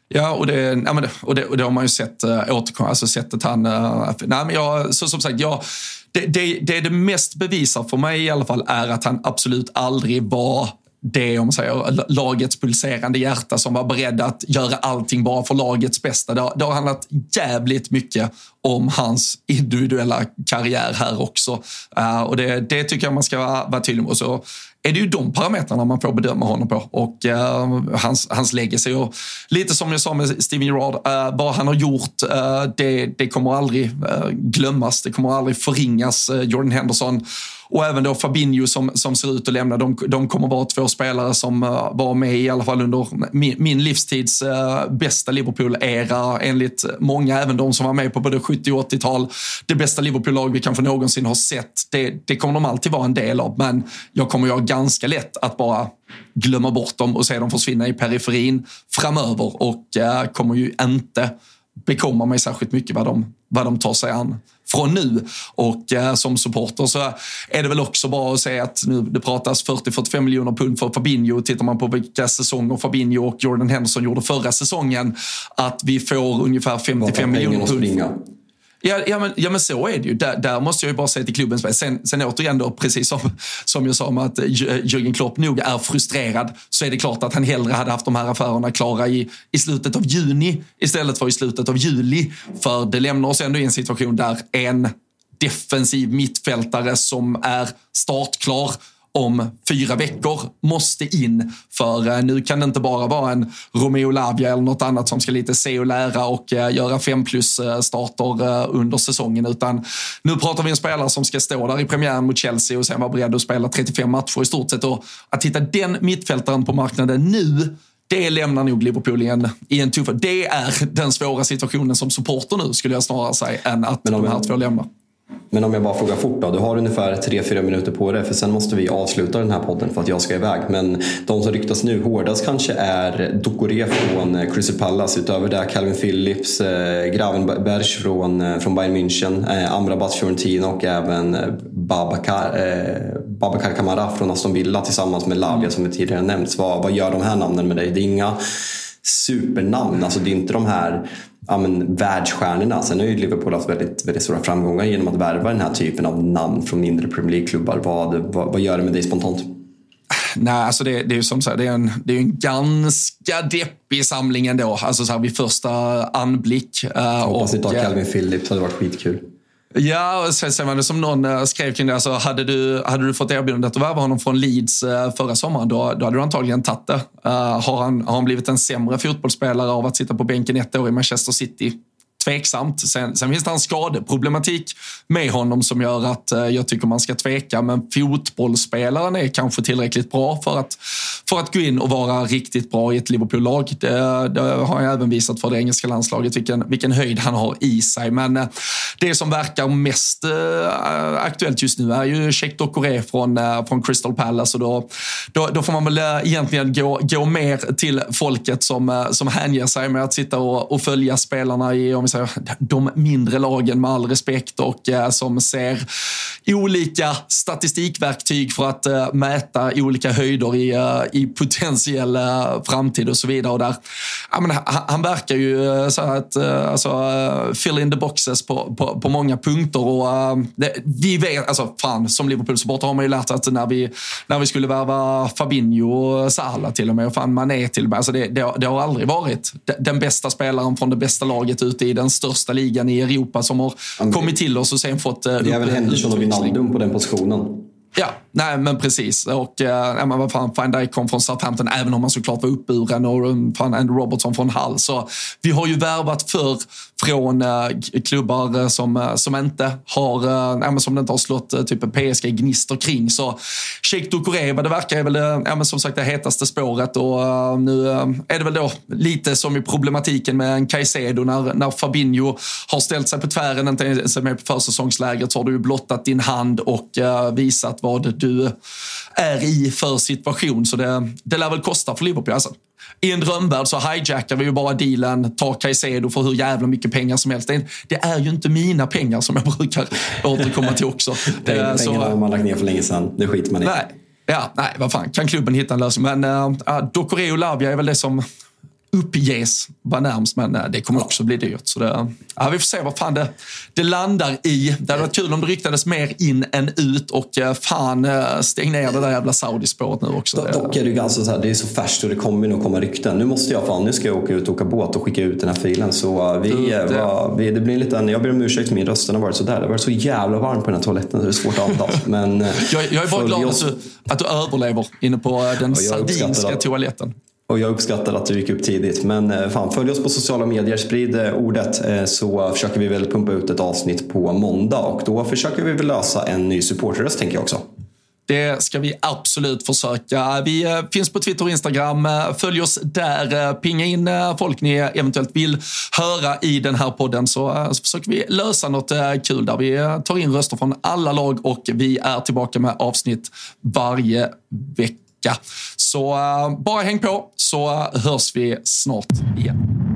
Ja, och det, ja, men det, och det, och det har man ju sett eh, äh, återkomma. Alltså sättet han... Äh, nej, men jag, så, som sagt, jag, det, det, det det mest bevisar för mig i alla fall är att han absolut aldrig var det, om man säger, lagets pulserande hjärta som var beredd att göra allting bara för lagets bästa. Det har, det har handlat jävligt mycket om hans individuella karriär här också. Uh, och det, det tycker jag man ska vara, vara tydlig med. Och så är det ju de parametrarna man får bedöma honom på. Och uh, hans, hans legacy. Och lite som jag sa med Steven Gerrard, uh, vad han har gjort, uh, det, det kommer aldrig glömmas. Det kommer aldrig förringas. Jordan Henderson och även då Fabinho som, som ser ut att lämna. De, de kommer vara två spelare som uh, var med i alla fall under min, min livstids uh, bästa Liverpool-era enligt många, även de som var med på både 70 och 80-tal. Det bästa Liverpool-lag vi kanske någonsin har sett. Det, det kommer de alltid vara en del av, men jag kommer ju ha ganska lätt att bara glömma bort dem och se dem försvinna i periferin framöver och uh, kommer ju inte bekomma mig särskilt mycket vad de, vad de tar sig an från nu. Och eh, som supporter så är det väl också bra att säga att nu det pratas 40-45 miljoner pund för Fabinho. Tittar man på vilka säsonger Fabinho och Jordan Henderson gjorde förra säsongen, att vi får ungefär 55 miljoner pund. Ja, ja, men, ja, men så är det ju. Där, där måste jag ju bara säga till klubbens. Sen, sen återigen då, precis som, som jag sa om att eh, Jürgen Klopp nog är frustrerad, så är det klart att han hellre hade haft de här affärerna klara i, i slutet av juni istället för i slutet av juli. För det lämnar oss ändå i en situation där en defensiv mittfältare som är startklar om fyra veckor måste in. För eh, nu kan det inte bara vara en Romeo Lavia eller något annat som ska lite se och lära och eh, göra fem plus eh, starter under säsongen. Utan nu pratar vi en spelare som ska stå där i premiären mot Chelsea och sen vara beredd att spela 35 matcher i stort sett. Och att hitta den mittfältaren på marknaden nu det lämnar nog Liverpool i en, i en tuff... Det är den svåra situationen som supporter nu, skulle jag snarare säga, än att de här två lämnar. Men om jag bara frågar fort då. Du har ungefär 3-4 minuter på dig för sen måste vi avsluta den här podden för att jag ska iväg. Men de som ryktas nu hårdast kanske är Ducoré från eh, Crystal Palace. Utöver det Calvin Phillips, eh, Gravenberg från, eh, från Bayern München, Amrabat Fiorentina och även Babakar, eh, Kamara från Aston Villa tillsammans med Lavia som vi tidigare nämnt. Vad, vad gör de här namnen med dig? Det är inga supernamn. Alltså det är inte de här ja, men, världsstjärnorna. Sen har ju Liverpool haft väldigt, väldigt stora framgångar genom att värva den här typen av namn från mindre Premier League-klubbar. Vad, vad, vad gör det med dig spontant? Nej, alltså det, det är ju som sagt, det är en, det är en ganska deppig samling ändå. Alltså så här vid första anblick. Uh, Hoppas inte har Calvin Phillips, det hade varit skitkul. Ja, sen, sen var det som någon eh, skrev kring det. Alltså, hade, du, hade du fått erbjudandet att värva honom från Leeds eh, förra sommaren, då, då hade du antagligen tagit det. Uh, har, han, har han blivit en sämre fotbollsspelare av att sitta på bänken ett år i Manchester City? Tveksamt. Sen, sen finns det en skadeproblematik med honom som gör att eh, jag tycker man ska tveka. Men fotbollsspelaren är kanske tillräckligt bra för att, för att gå in och vara riktigt bra i ett Liverpool-lag. Det, det, har jag även visat för det engelska landslaget, vilken, vilken höjd han har i sig. Men eh, det som verkar mest eh, aktuellt just nu är ju Cheikh Doucouré från, eh, från Crystal Palace. Och då, då, då, får man väl eh, egentligen gå, gå mer till folket som, som hänger sig med att sitta och, och följa spelarna i, om vi alltså, de mindre lagen med all respekt och eh, som ser olika statistikverktyg för att eh, mäta olika höjder i, eh, i potentiell eh, framtid och så vidare. Och där, ja, men, han, han verkar ju eh, så att eh, alltså, fill in the boxes på, på, på många punkter. Och, det, vi vet, alltså fan, som Liverpool-supporter har man ju lärt att när vi, när vi skulle värva Fabinho och Salah till och med, och fan Mané till och med, alltså det, det, det har aldrig varit den bästa spelaren från det bästa laget ute i den största ligan i Europa som har det, kommit till oss och sen fått... Eh, det är väl Henderson och Wijnaldum på den positionen. Ja, nej men precis. Och äh, men vad fan, Van Dijk kom från Southampton, även om han såklart var uppburen och eh, fan, Andrew Robertson från Hull. Så vi har ju värvat för från äh, klubbar som, som inte har, äh, som det inte har slått typ PSG-gnistor kring. Så Sheikh Doucouré, det verkar, väl ja, som sagt det hetaste spåret. Och nu är det väl då lite som i problematiken med en Caicedo när, när Fabinho har ställt sig på tvären, inte ens med på försäsongslägret, så har du ju blottat din hand och visat vad du är i för situation. Så det, det lär väl kosta för Liverpool. Alltså, I en drömvärld så hijackar vi ju bara dealen, tar Caicedo för hur jävla mycket pengar som helst. Det är ju inte mina pengar som jag [laughs] brukar återkomma till också. Pengarna så, har man lagt ner för länge sedan. Det skiter man i. Nej. Ja, nej, vad fan. Kan klubben hitta en lösning? Men äh, Dokore och Lavia är väl det som uppges vara närmst, men eh, det kommer också bli dyrt. Så det, ja, vi får se vad fan det, det landar i. Det hade varit kul om det ryktades mer in än ut och eh, fan eh, stäng ner det där jävla Saudi-spåret nu också. Dock är det ju ganska så här, det är så färskt och det kommer nog komma rykten. Nu måste jag fan, nu ska jag åka ut och åka båt och skicka ut den här filen. Så vi, det. Va, vi, det blir en liten, jag ber om ursäkt, min rösten har varit sådär. Det har varit så jävla varmt på den här toaletten så det är svårt att andas. [laughs] Men, jag, jag är bara glad att du, att du överlever inne på den sardinska toaletten. Och jag uppskattar att du gick upp tidigt. Men eh, fan, följ oss på sociala medier, sprid eh, ordet eh, så försöker vi väl pumpa ut ett avsnitt på måndag och då försöker vi väl lösa en ny supporterröst tänker jag också. Det ska vi absolut försöka. Vi finns på Twitter och Instagram. Följ oss där. Pinga in folk ni eventuellt vill höra i den här podden så, så försöker vi lösa något kul där. Vi tar in röster från alla lag och vi är tillbaka med avsnitt varje vecka vecka. Så eh, bara häng på så eh, hörs vi snart igen.